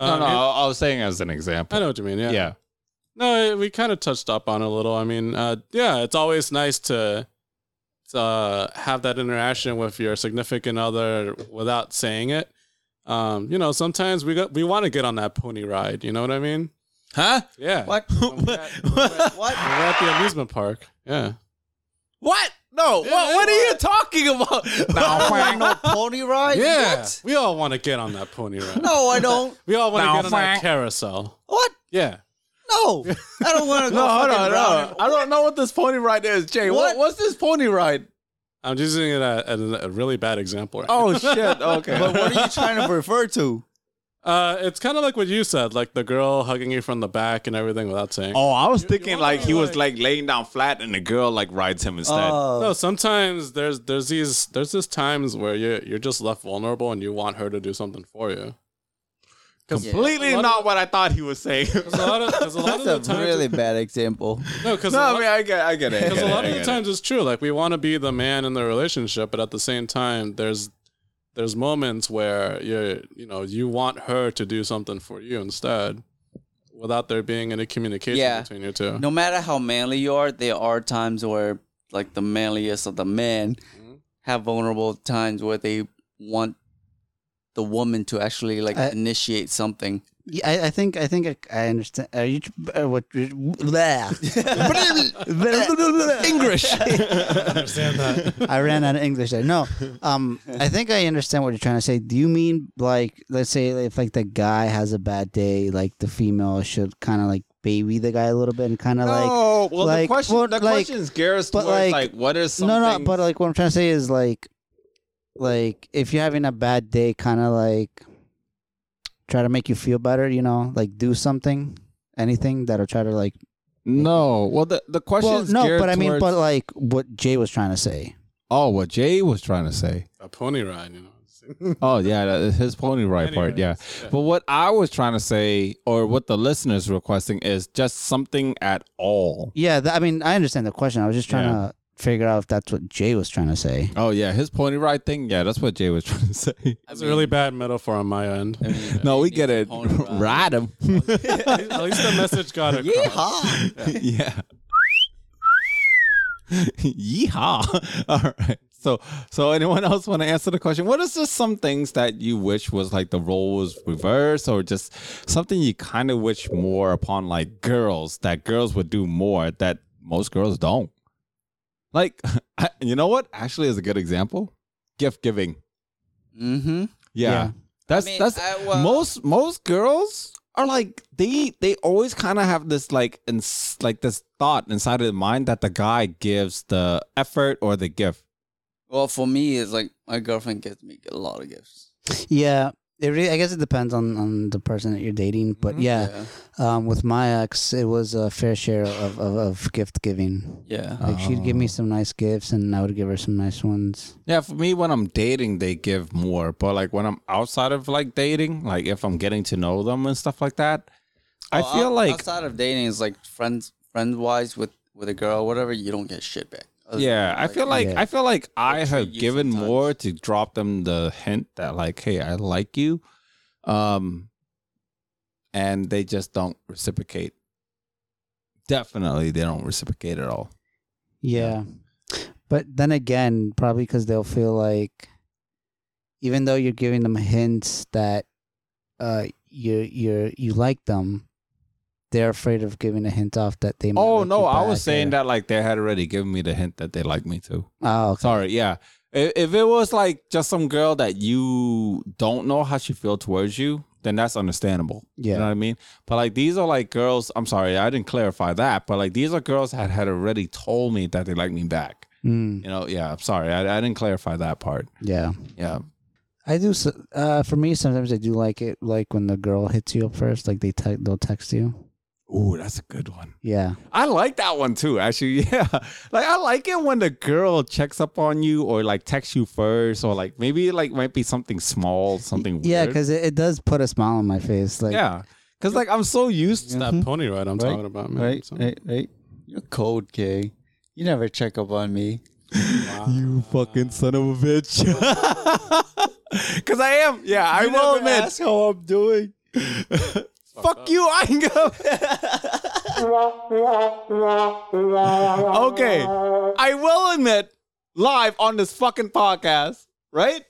A: no,
C: um,
A: no,
C: it-
A: I, I was saying as an example.
C: I know what you mean. Yeah.
A: Yeah.
C: No, we kind of touched up on it a little. I mean, uh, yeah, it's always nice to, to uh, have that interaction with your significant other without saying it. Um, you know, sometimes we got we want to get on that pony ride. You know what I mean?
A: Huh?
C: Yeah.
D: What?
C: When we're at, we're at-
D: What?
C: we're at the amusement park. Yeah.
A: What? No.
C: Yeah,
A: what? What are you talking about?
D: no, no pony ride?
C: Yeah.
D: What?
C: We all want to get on that pony ride.
D: No, I don't.
C: We all want to get on that carousel.
D: What?
C: Yeah.
D: No. I don't want to go
A: No, hold on, no. I don't know what this pony ride is, Jay. What?
D: What?
A: What's this pony ride?
C: I'm just using it as a, a really bad example. Right
A: Oh shit. Okay.
D: But what are you trying to refer to?
C: Uh, it's kind of like what you said, like the girl hugging you from the back and everything without saying.
A: Oh, I was
C: you
A: thinking
C: wanna,
A: like he was
C: like-
A: like laying down flat and the girl like rides him instead.
D: Oh,
C: No, sometimes there's there's these there's this times where you you're just left vulnerable and you want her to do something for you.
A: Completely
C: a lot
A: not
C: of-
A: what I thought he was saying.
C: Because a lot of because a lot of
D: that's
C: the
D: a
C: times
D: really bad example.
C: no because
A: no, I mean I get I get it.
C: Because a lot
A: I
C: of the
A: get it.
C: times it's true. Like we want to be the man in the relationship, but at the same time, there's there's moments where you're you know you want her to do something for you instead, without there being any communication
D: Yeah.
C: between you two.
D: No matter how manly you are, there are times where, like the manliest of the men,
C: Mhm.
D: have vulnerable times where they want the woman to actually like
B: I-
D: initiate something.
B: Yeah, I, I think I think I, I understand. Are you uh, what? English.
C: I understand that.
B: I ran out of English there. No, um, I think I understand what you're trying to say. Do you mean like, let's say, if like the guy has a bad day, like the female should kind of like baby the guy a little bit and kind of like,
A: no, well
B: like-
A: the question
B: well,
A: the
B: like-
A: question is gears
B: but like-
A: like, what is something
B: no, no. But like, what I'm trying to say is like, like if you're having a bad day, kind of like try to make you feel better. You know, like do something, anything that'll try to like.
A: no. Well the the question
B: Well,
A: is
B: no,
A: geared
B: but I mean,
A: towards-
B: but like what Jay was trying to say.
A: oh what Jay was trying to say.
C: A pony ride, you know.
A: Oh yeah, that is his pony ride part. Yeah.
C: Yeah.
A: But what I was trying to say, or what the listeners requesting, is just something at all.
B: Yeah, th- I mean, I understand the question. I was just trying
A: Yeah.
B: to figure out if that's what Jay was trying to say.
A: Oh yeah, his pony ride thing. Yeah, that's what Jay was trying to say.
C: That's a really bad metaphor on my end.
D: I mean,
A: No, we get it.
D: ride.
A: Ride him.
C: At least the message got across.
D: Yeehaw!
A: yeah. Yeehaw. All right. So, so anyone else want to answer the question? What is just some things that you wish was like the role was reversed, or just something you kind of wish more upon like girls that girls would do more that most girls don't? Like, I, you know what? Actually, is a good example. Gift giving.
D: Mm-hmm.
A: Yeah,
B: Yeah.
A: that's
D: I mean,
A: that's
D: I- well-
A: most most girls are like they they always kind of have this like ins- like this thought inside of their mind that the guy gives the effort or the gift.
D: Well, for me, it's like my girlfriend gives me a lot of gifts.
B: Yeah, it really, I guess it depends on, on the person that you're dating. But
A: Mhm.
B: yeah, um, with my ex, it was a fair share of, of, of gift giving.
D: yeah.
B: Like she'd give me
A: Oh.
B: some nice gifts, and I would give her some nice ones.
A: Yeah, for me when I'm dating, they give more. But like when I'm outside of like dating, like if I'm getting to know them and stuff like that, I
D: Oh,
A: feel
D: out-
A: like
D: outside of dating is like friends, friend wise with with a girl, whatever. You don't get shit back. Other
A: yeah,
D: than,
A: I feel like
B: Yeah.
A: I feel like I have given
D: sometimes.
A: more to drop them the hint that like, hey, I like you, um, and they just don't reciprocate. Definitely, they don't reciprocate at all.
B: Yeah. But then again, probably because they'll feel like, even though you're giving them hints that uh, you you you like them, they're afraid of giving a hint off that they. Might
A: Oh no, I was saying
B: or-
A: that like they had already given me the hint that they like me too.
B: Oh, okay.
A: Sorry, yeah. If, if it was like just some girl that you don't know how she feel towards you, then that's understandable. You know
B: Yeah.
A: what I mean? But like these are like girls. I'm sorry, I didn't clarify that. But like these are girls that had already told me that they like me back.
B: Mm,
A: You know? Yeah. I'm sorry, I, I didn't clarify that part.
B: yeah.
A: Yeah.
B: I do. Uh, for me, sometimes I do like it, like when the girl hits you up first, like they te- they'll text you.
A: Ooh, that's a good one.
B: Yeah,
A: I like that one too. Actually, yeah. Like I like it when the girl checks up on you or like texts you first, or like maybe it, like might be something small, something weird.
B: yeah, because it, it does put a smile on my face. Like,
A: yeah, because like I'm so used
C: It's
A: to
C: that mm-hmm. pony ride I'm
D: Right,
C: talking about, man.
D: Right,
C: So-
D: right, right. You're cold, Kay. You never check up on me.
A: You fucking son of a bitch. Because I am. Yeah, I
D: You
A: will
D: never
A: admit.
D: ask how I'm doing.
A: Fuck you, I ain't gonna. okay, I will admit live on this fucking podcast, right?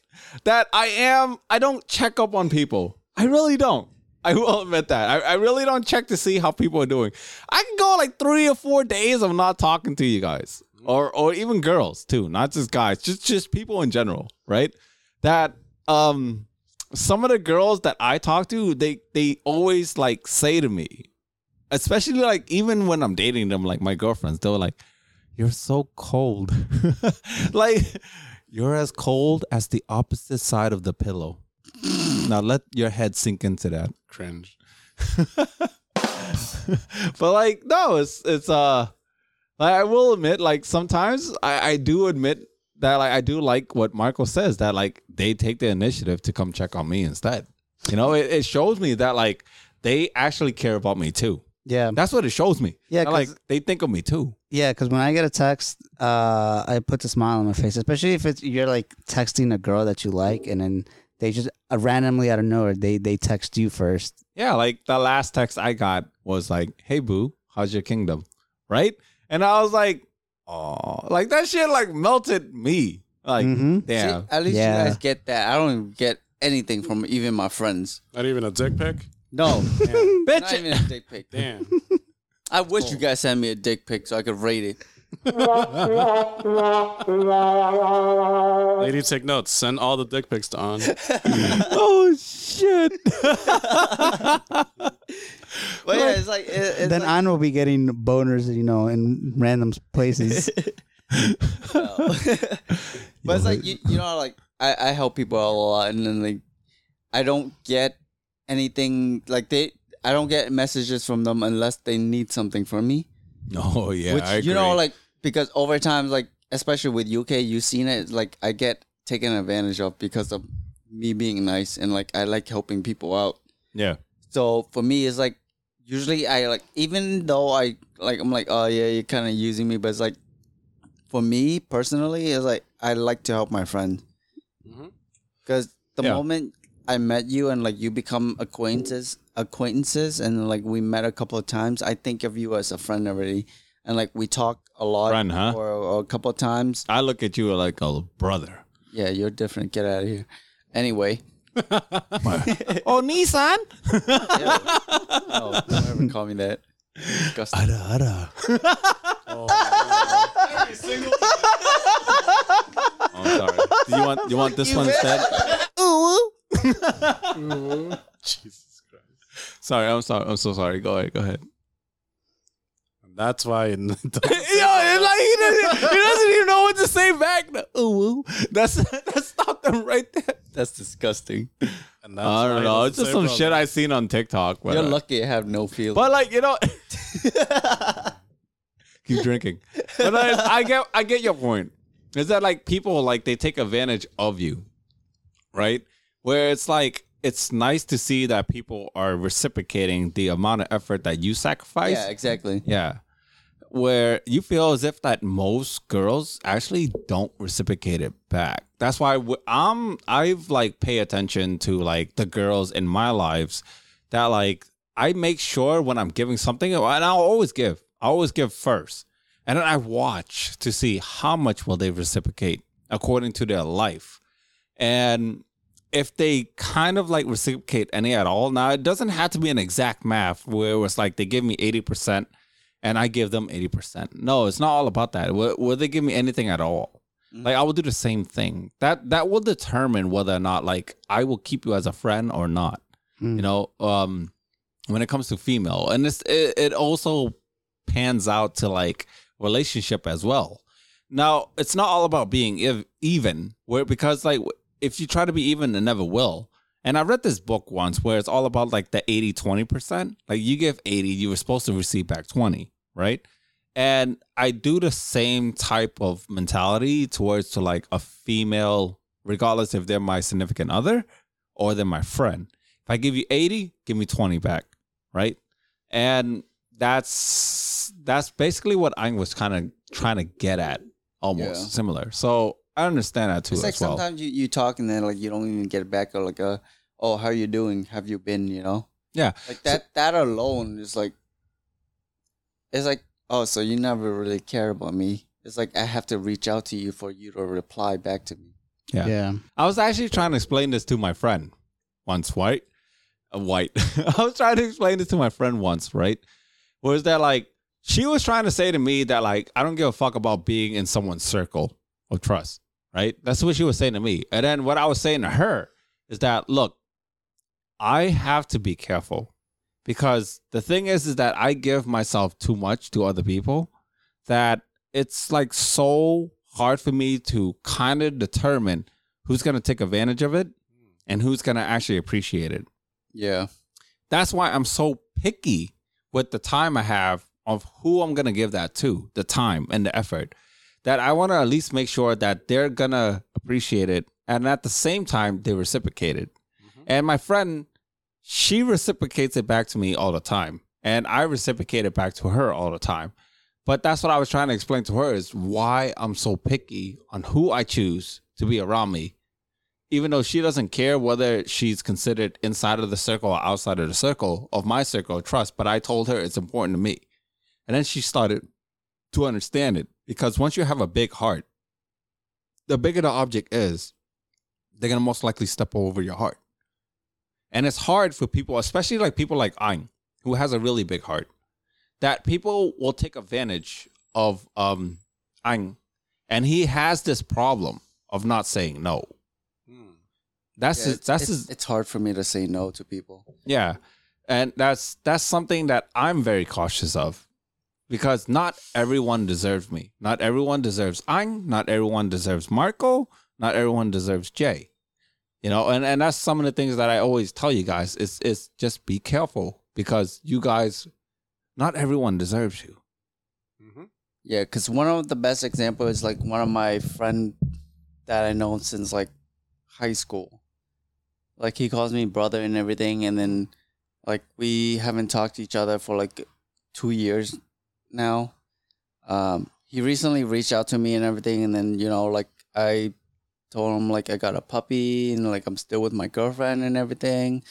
A: That I am. I don't check up on people. I really don't. I will admit that. I, I really don't check to see how people are doing. I can go like three or four days of not talking to you guys, or or even girls too, not just guys, just just people in general, right? That um some of the girls that I talk to, they they always like say to me, especially like even when I'm dating them, like my girlfriends, they're like, "You're so cold," like you're as cold as the opposite side of the pillow. Now let your head sink into that.
C: Cringe.
A: but like no, it's it's uh like I will admit, like sometimes I, I do admit that like I do like what Marco says, that like they take the initiative to come check on me instead. You know, it, it shows me that like they actually care about me too.
B: Yeah,
A: That's what it shows me.
B: Yeah,
A: like they think of me too.
B: yeah. Because when I get a text, uh, I put a smile on my face, especially if it's you're like texting a girl that you like, and then they just uh, randomly out of nowhere they they text you first.
A: Yeah, like the last text I got was like, "Hey boo, how's your kingdom?" Right? And I was like, "Oh, like that shit like melted me." Like,
B: Mhm.
A: damn.
D: See, at least
B: Yeah.
D: you guys get that. I don't even get anything from even my friends.
C: Not even a dick pic.
D: No,
C: Damn.
D: not even a dick pic.
C: Damn.
D: I wish you guys sent me a dick pic so I could rate it.
C: Lady, take notes. Send all the dick pics to on.
A: oh shit.
D: But yeah, it's like it, it's
B: then
D: like,
B: Ann will be getting boners, you know, in random places.
D: no. but it's like you, you know, like I, I help people out a lot, and then like I don't get anything like they. I don't get messages from them unless they need something from me.
A: Oh yeah,
D: Which
A: I
D: you know, like because over time, like especially with UK, you've seen it. Like I get taken advantage of because of me being nice and like I like helping people out.
A: yeah.
D: So for me, it's like usually I like even though I like I'm like oh yeah you're kind of using me, but it's like for me personally, it's like I like to help my friend
C: Mhm.
D: because the
A: Yeah.
D: moment I met you and like you become acquaintances, acquaintances, and like we met a couple of times, I think of you as a friend already, and like we talk a lot
A: Friend, huh?
D: or, or a couple of times.
A: I look at you like a brother.
D: Yeah, you're different. Get out of here. Anyway,
A: oh, Nissan.
D: no, don't ever call me that. Disgusting.
E: Ada, ada.
A: Oh, I'm sorry. Do you want you want this one instead? Ooh.
C: Jesus Christ.
A: Sorry, I'm sorry. I'm so sorry. Go ahead. Go ahead.
C: And that's why.
A: Yo, like he doesn't, he doesn't even know what to say back. The, ooh, that's that stopped him right there.
D: That's disgusting.
C: and that's
A: I don't know. It's just some
C: brother.
A: shit I seen on TikTok. But,
D: You're
A: uh,
D: lucky I have no feeling.
A: But like you know, keep drinking. But I, I get I get your point. Is that like people like they take advantage of you, right? Where it's like it's nice to see that people are reciprocating the amount of effort that you sacrifice.
D: yeah, exactly.
A: Yeah. Where you feel as if that most girls actually don't reciprocate it back. That's why I'm I've like pay attention to like the girls in my lives that like I make sure when I'm giving something and I'll always give. I always give first. And then I watch to see how much will they reciprocate according to their life. And if they kind of like reciprocate any at all, now it doesn't have to be an exact math where it's like they give me 80% and I give them 80%. No, it's not all about that. Will, will they give me anything at all? Like I will do the same thing. That that will determine whether or not like I will keep you as a friend or not.
B: Mm.
A: You know, um when it comes to female. And it's it, it also pans out to like relationship as well. Now, it's not all about being ev- even, where because like if you try to be even, it never will. And I read this book once where it's all about like the 80 20%. Like you give 80, you were supposed to receive back 20, right? And I do the same type of mentality towards to like a female, regardless if they're my significant other or they're my friend. If I give you 80, give me 20 back, right? And that's that's basically what I was kind of trying to get at, almost
D: Yeah.
A: similar. So I understand that too
D: It's like
A: as well.
D: sometimes you, you talk and then like you don't even get back or like uh oh how are you doing have you been you know
A: Yeah.
D: like that that alone is like it's like oh so you never really care about me it's like I have to reach out to you for you to reply back to me
A: Yeah.
B: Yeah.
A: I was actually trying to explain this to my friend once, white, uh, white. I was trying to explain this to my friend once, right? Was that like she was trying to say to me that like I don't give a fuck about being in someone's circle of trust, right? That's what she was saying to me. And then what I was saying to her is that look, I have to be careful because the thing is is that I give myself too much to other people that it's like so hard for me to kind of determine who's going to take advantage of it and who's gonna actually appreciate it.
D: Yeah.
A: That's why I'm so picky with the time I have of who I'm gonna give that to, the time and the effort. That I want to at least make sure that they're gonna appreciate it, and at the same time they reciprocate it. Mm-hmm. And my friend, she reciprocates it back to me all the time, and I reciprocate it back to her all the time. But that's what I was trying to explain to her is why I'm so picky on who I choose to be around me even though she doesn't care whether she's considered inside of the circle or outside of the circle of my circle of trust, but I told her it's important to me. And then she started to understand it because once you have a big heart, the bigger the object is, they're going to most likely step over your heart. And it's hard for people, especially like people like Ein, who has a really big heart, that people will take advantage of um Ein. And he has this problem of not saying no. That's
D: Yeah,
A: his,
D: it's,
A: that's
D: it's,
A: his,
D: it's hard for me to say no to people.
A: yeah. And that's that's something that I'm very cautious of. Because not everyone deserves me. Not everyone deserves Ang. Not everyone deserves Marco. Not everyone deserves Jay. You know, and, and that's some of the things that I always tell you guys is is just be careful because you guys not everyone deserves you.
D: Yeah, because one of the best example is like one of my friend that I know since like high school. Like he calls me brother and everything, and then like we haven't talked to each other for like two years now. Um, he recently reached out to me and everything, and then you know like I told him like I got a puppy and like I'm still with my girlfriend and everything,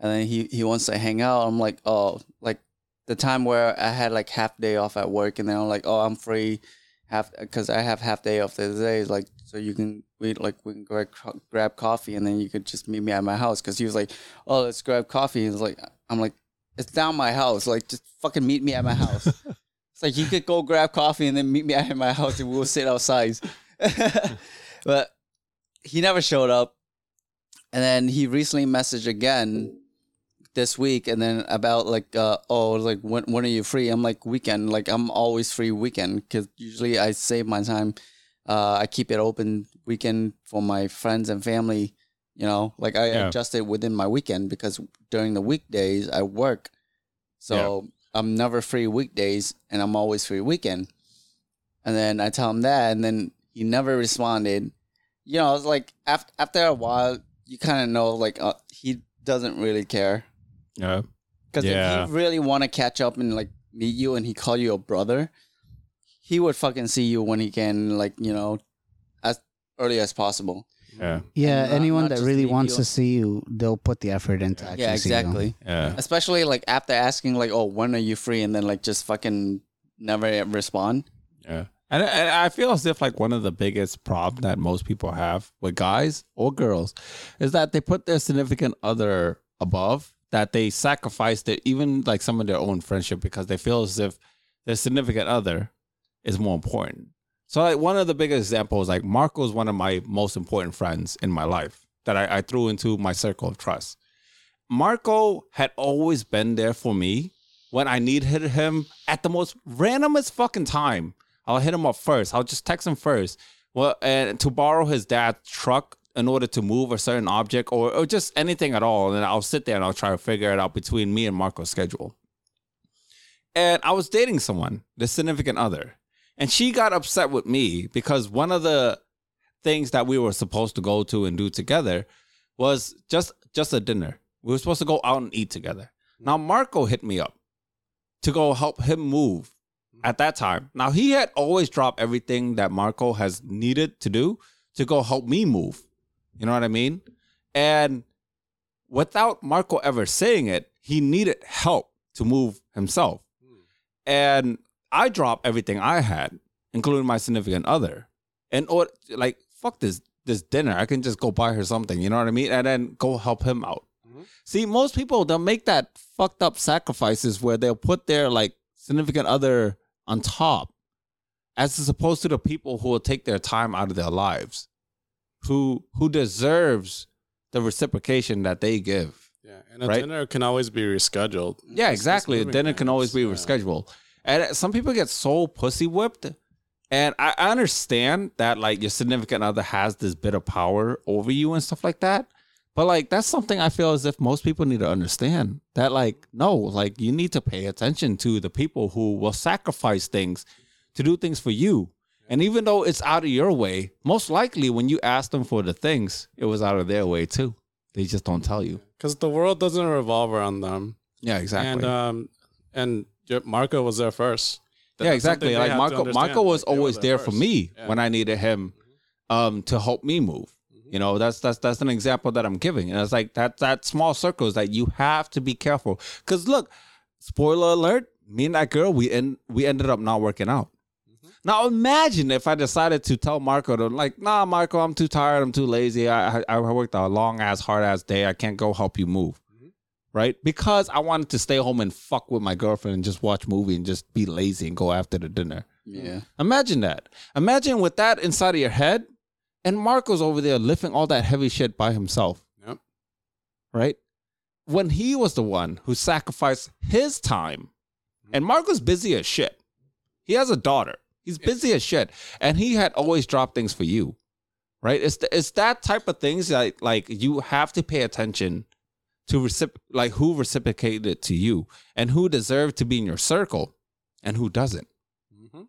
D: and then he he wants to hang out. I'm like oh like the time where I had like half day off at work, and then I'm like, oh, I'm free, half because I have half day off the day, like so you can we like we can grab, grab coffee, and then you could just meet me at my house. Because he was like, oh, let's grab coffee, and it's like I'm like, it's down my house, like just fucking meet me at my house. it's like you could go grab coffee and then meet me at my house, and we'll sit outside. but he never showed up, and then he recently messaged again this week and then about like uh oh like when when are you free? I'm like weekend. Like i'm always free weekend because usually i save my time. Uh i keep it open weekend for my friends and family you know? Like i
A: Yeah.
D: adjust it within my weekend because during the weekdays i work. So i'm never free weekdays and i'm always free weekend. And then i tell him that and then he never responded you know it's like after after a while you kind of know like uh, he doesn't really care
A: Yeah.
D: because
A: Yeah.
D: if he really want to catch up and like meet you and he call you a brother, he would fucking see you when he can, like you know, as early as possible.
A: Yeah.
B: Yeah,
D: And not-
B: anyone
D: not
B: that really wants
D: you.
B: to see you, they'll put the effort into actually
D: yeah,
B: see you.
D: exactly.
A: Yeah.
D: Especially like after asking like, "Oh, when are you free?" and then like just fucking never respond.
A: Yeah. And, and I feel as if like one of the biggest problem that most people have with guys or girls is that they put their significant other above that they sacrifice their even like some of their own friendship because they feel as if their significant other is more important. So like one of the biggest examples, like Marco is one of my most important friends in my life that I, I threw into my circle of trust. Marco had always been there for me when I needed him at the most randomest fucking time. I'll hit him up first. I'll just text him first. Well, and to borrow his dad's truck in order to move a certain object or, or just anything at all. And I'll sit there and I'll try to figure it out between me and Marco's schedule. And I was dating someone, the significant other, and she got upset with me because one of the things that we were supposed to go to and do together was just just a dinner. We were supposed to go out and eat together. Now Marco hit me up to go help him move at that time. Now he had always dropped everything that Marco has needed to do to go help me move. You know what I mean? And without Marco ever saying it, he needed help to move himself. And I dropped everything I had, including my significant other. And or like fuck this this dinner. I can just go buy her something, you know what I mean? And then go help him out. Mm-hmm. See, most people they'll make that fucked up sacrifices where they'll put their like significant other on top, as opposed to the people who will take their time out of their lives, who who deserves the reciprocation that they give.
C: Yeah, and a
A: Right?
C: dinner can always be rescheduled.
A: Yeah,
C: It's-
A: exactly. Then it can always be
C: yeah.
A: rescheduled. And some people get so pussy whipped. And I understand that like your significant other has this bit of power over you and stuff like that. But like that's something I feel as if most people need to understand. That like no, like you need to pay attention to the people who will sacrifice things to do things for you. And even though it's out of your way, most likely when you ask them for the things, it was out of their way too. They just don't tell you.
C: Because the world doesn't revolve around them.
A: Yeah, exactly.
C: And um, and Marco was there first. That-
A: yeah, exactly. Like Marco. Marco was
C: Like,
A: always there for me
C: Yeah.
A: when I needed him um, to help me move. You know, that's that's that's an example that I'm giving, and it's like that that small circles that you have to be careful. Because look, spoiler alert: me and that girl, we end we ended up not working out. Mm-hmm. Now imagine if I decided to tell Marco to like, nah, Marco, I'm too tired, I'm too lazy. I I, I worked a long ass, hard ass day. I can't go help you move, mm-hmm. right? Because I wanted to stay home and fuck with my girlfriend and just watch movie and just be lazy and go after the dinner.
D: Yeah.
A: Imagine that. Imagine with that inside of your head, and Marco's over there lifting all that heavy shit by himself.
C: Yep.
A: Right? When he was the one who sacrificed his time, and Marco's busy as shit. He has a daughter. He's busy as shit, and he had always dropped things for you. Right? It's the, it's that type of things that like you have to pay attention to recip- like who reciprocated it to you and who deserved to be in your circle and who doesn't.
C: Mhm.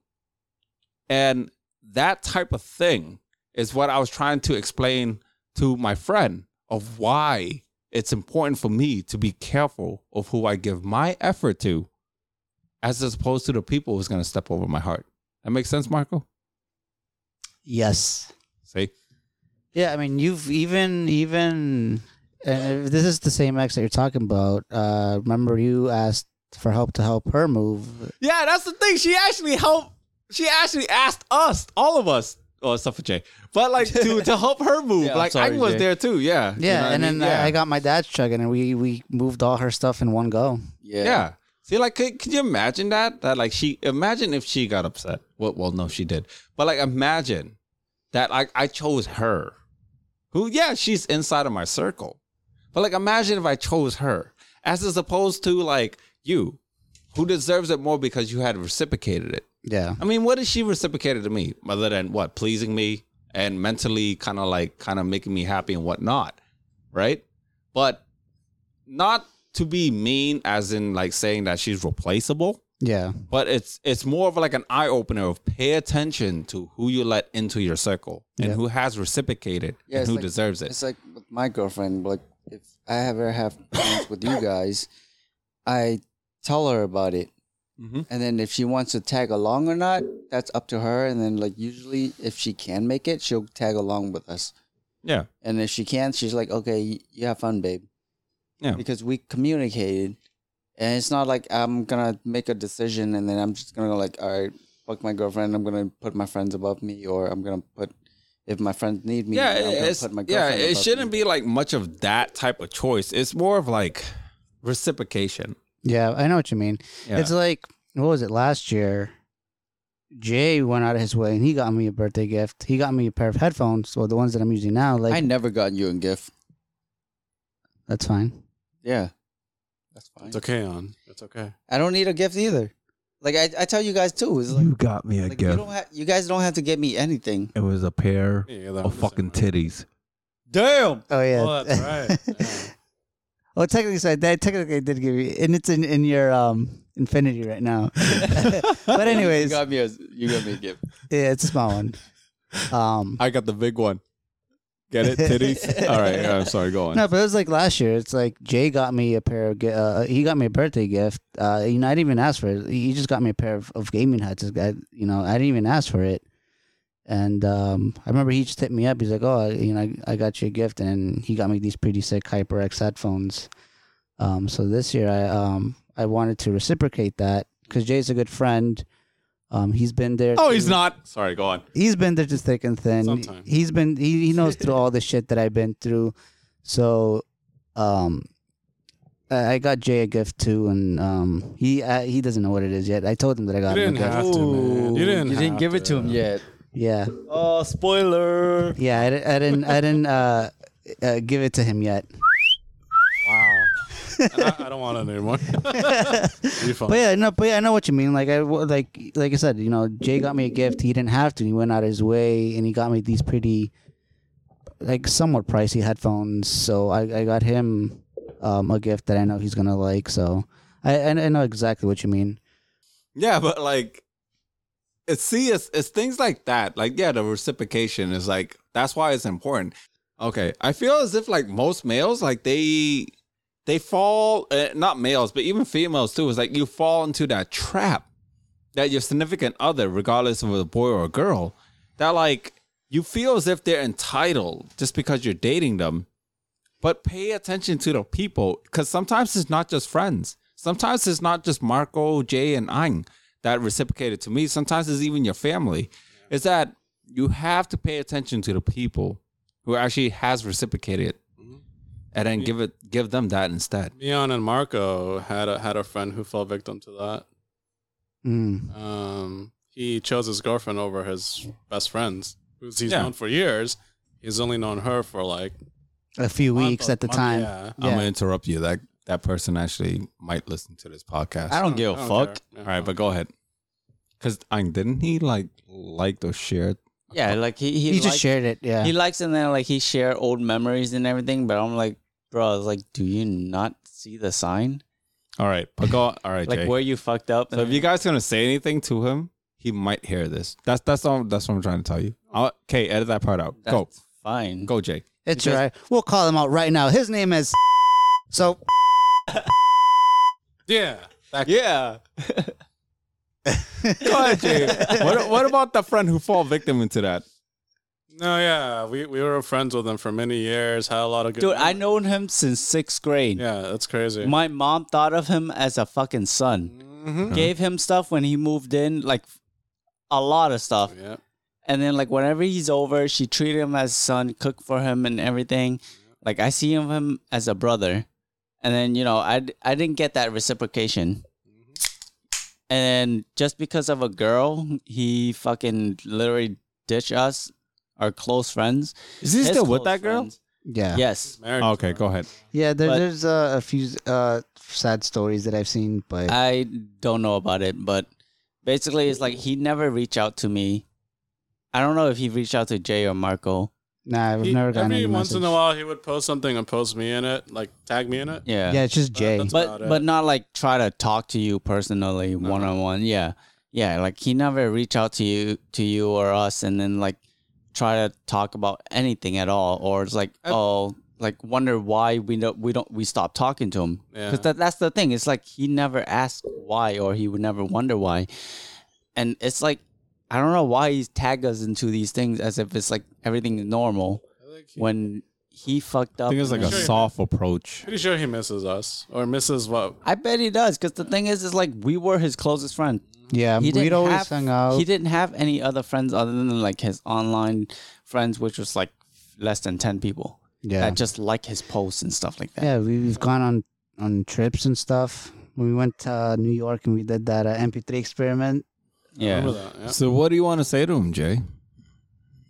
A: And that type of thing is what I was trying to explain to my friend of why it's important for me to be careful of who I give my effort to as opposed to the people who's going to step over my heart. That makes sense, Marco?
B: Yes.
A: See?
B: Yeah, I mean, you've even even and this is the same ex that you're talking about. Uh, remember, you asked for help to help her move.
A: Yeah, that's the thing. She actually helped. She actually asked us, all of us, oh, except for Jay, but like to to help her move.
D: Yeah,
A: like
D: sorry,
A: I was
D: Jay.
A: there too. Yeah, You
B: Yeah,
A: know
B: and
A: I
B: then
A: mean?
B: I-
A: yeah.
B: I got my dad's truck, and we we moved all her stuff in one go.
D: Yeah.
A: Yeah. See, like, could, could you imagine that? That, like, she, imagine if she got upset. Well, well, no, she did. But, like, imagine that, like, I chose her. Who, yeah, she's inside of my circle. But, like, imagine if I chose her, as as opposed to, like, you, who deserves it more because you had reciprocated it.
B: Yeah,
A: I mean, what did she reciprocated to me other than what? Pleasing me and mentally kind of like, kind of making me happy and whatnot. Right. But not to be mean, as in like saying that she's replaceable
B: yeah,
A: but it's it's more of like an eye opener of pay attention to who you let into your circle and
B: Yeah.
A: who has reciprocated
D: Yeah,
A: and who
D: like-
A: deserves it.
D: It's like with my girlfriend. Like if I ever have plans with you guys, I tell her about it,
A: Mhm.
D: and then if she wants to tag along or not, that's up to her. And then like usually, if she can make it, she'll tag along with us.
A: Yeah,
D: And if she can't, she's like, "Okay, you have fun, babe."
A: Yeah.
D: Because we communicated, and it's not like I'm gonna make a decision and then I'm just gonna go like, "All right, fuck my girlfriend. I'm gonna put my friends above me, or I'm gonna put if my friends need me,
A: yeah,
D: I'm gonna
A: it's,
D: put my
A: yeah. It shouldn't
D: me.
A: be like much of that type of choice. It's more of like reciprocation.
B: Yeah. I know what you mean.
A: Yeah.
B: It's like what was it last year? Jay went out of his way and he got me a birthday gift. He got me a pair of headphones, or the ones that I'm using now. Like
D: I never got you a gift.
B: that's fine.
D: Yeah, that's fine.
C: It's okay, on. It's okay.
D: I don't need a gift either. Like I, I tell you guys too. It's like, you
A: got me a
D: like you don't have, you guys don't have to get me anything.
A: It was a pair
C: Yeah, that was the same way.
A: titties.
D: Damn.
B: Oh yeah.
C: Oh, that's right. Yeah.
B: well, technically, so I did, technically I did give you, and it's in in your um infinity right now. but anyways,
D: you
B: anyways,
D: got me a you got me a gift.
B: yeah, it's a small one. Um,
A: I got the big one. Get it, titties. All right, I'm sorry. Go on.
B: no, but it was like last year. It's like Jay got me a pair of. Uh, he got me a birthday gift. Uh, you know, I didn't even ask for it. He just got me a pair of, of gaming hats. I, you know, I didn't even ask for it. And um, I remember he just hit me up. He's like, "Oh, you know, I, I got you a gift," and he got me these pretty sick HyperX headphones. Um, so this year, I um, I wanted to reciprocate that because Jay's a good friend. Um, he's been there.
A: Oh, he's not. Sorry, go on.
B: He's been there just thick and thin.
C: Sometimes.
B: He's been he, he knows through all the shit that I've been through. So, um, I I got Jay a gift too, and um, he uh, he doesn't know what it is yet. I told him that I got
C: You
B: him a
C: didn't
B: gift.
C: have to, man. You didn't.
D: You didn't
C: have
D: give it to him yet.
B: Yeah,
D: Oh, spoiler.
B: yeah. I, di- I didn't I didn't uh, uh, give it to him yet.
C: Wow. I, I don't want it anymore. Be fun.
B: But yeah, no, but yeah, I know what you mean. Like I w- like like I said, you know, Jay got me a gift. He didn't have to. He went out of his way, and he got me these pretty like somewhat pricey headphones. So I, I got him um, a gift that I know he's gonna like. So I I I know exactly what you mean.
A: Yeah, but like, it's see, it's, it's things like that. Like, yeah, the reciprocation is like that's why it's important. Okay, I feel as if like most males, like they they fall, uh, not males, but even females too. Is like you fall into that trap that your significant other, regardless of a boy or a girl, that like you feel as if they're entitled just because you're dating them. But pay attention to the people because sometimes it's not just friends. Sometimes it's not just Marco, Jay, and Ang that reciprocated to me. Sometimes it's even your family. Is that you have to pay attention to the people who actually has reciprocated, and then give it give them that instead.
C: Leon and Marco had a had a friend who fell victim to that.
B: Mm.
C: Um, he chose his girlfriend over his best friends, who's he's
A: Yeah.
C: known for years. He's only known her for like
B: A few
C: month
B: weeks
C: or-
B: at the
C: month-
B: time.
C: Yeah.
A: I'm gonna interrupt you. That that person actually might listen to this podcast.
D: I don't give a
C: I don't
D: fuck.
C: care.
A: All right, but go ahead. Because Ang didn't he like like or share?
D: Yeah, like he he,
B: He just
D: likes-
B: shared it. Yeah.
D: He likes and then like he share old memories and everything. But I'm like, bro, it's like, do you not see the sign?
A: All right, but go. All right,
D: Like
A: Jay.
D: where you fucked up?
A: So if you guys gonna say anything to him, he might hear this. That's that's all. That's what I'm trying to tell you. Oh. I'll, okay, edit that part out. Go,
D: fine.
A: go, Jay.
B: it's
D: because-
B: all right. We'll call him out right now. His name is. So
C: yeah, that,
D: Yeah.
A: Go ahead, Jay. what what about the friend who fall victim into that?
C: no, yeah, we we were friends with him for many years. Had a lot of good.
D: Dude, I
C: memories.
D: known him since sixth grade.
C: Yeah, that's crazy.
D: My mom thought of him as a fucking son.
C: Mhm.
D: Gave him stuff when he moved in, like a lot of stuff.
C: Yeah,
D: And then like whenever he's over, she treated him as son, cooked for him and everything. Like I see him, him as a brother. And then, you know, I I didn't get that reciprocation. And just because of a girl, he fucking literally ditched us, our close friends.
A: Is he
D: His
A: still with that girl?
D: friends.
B: yeah.
D: Yes.
C: married.
A: Okay, go ahead.
B: Yeah. There,
D: But-
B: there's uh, a few uh, sad stories that I've seen, but
D: I don't know about it, but basically it's like he never reached out to me. I don't know if he reached out to Jay or Marco.
B: Nah, I've
C: He-
B: never gotten
C: every
B: any
C: once
B: message.
C: in a while, he would post something and post me in it, like tag me in it.
D: Yeah.
B: Yeah, it's just Jay.
C: that's-
D: but but not like try to talk to you personally one on one. Yeah, yeah. Like he never reach out to you to you or us, and then like try to talk about anything at all, or it's like
C: I-
D: oh like wonder why we don't we don't we stop talking to him
C: Yeah.
D: because that that's the thing. It's like he never asked why, or he would never wonder why, and it's like I don't know why he's tagged us into these things as if it's like everything is normal
C: I think he-
D: when he fucked up.
A: I think it's like a
C: Sure.
A: soft approach.
C: pretty sure he misses us or misses what.
D: I bet he does because the thing is, is like we were his closest friend.
B: yeah,
D: he
B: we'd
D: didn't
B: always
D: have,
B: hang out.
D: He didn't have any other friends other than like his online friends, which was like less than ten people
B: yeah.
D: that just like his posts and stuff like that.
B: Yeah, we, we've gone on on trips and stuff. We went to New York and we did that uh, MP3 experiment.
D: Yeah.
C: That? Yeah.
A: So what do you want to say to him, Jay?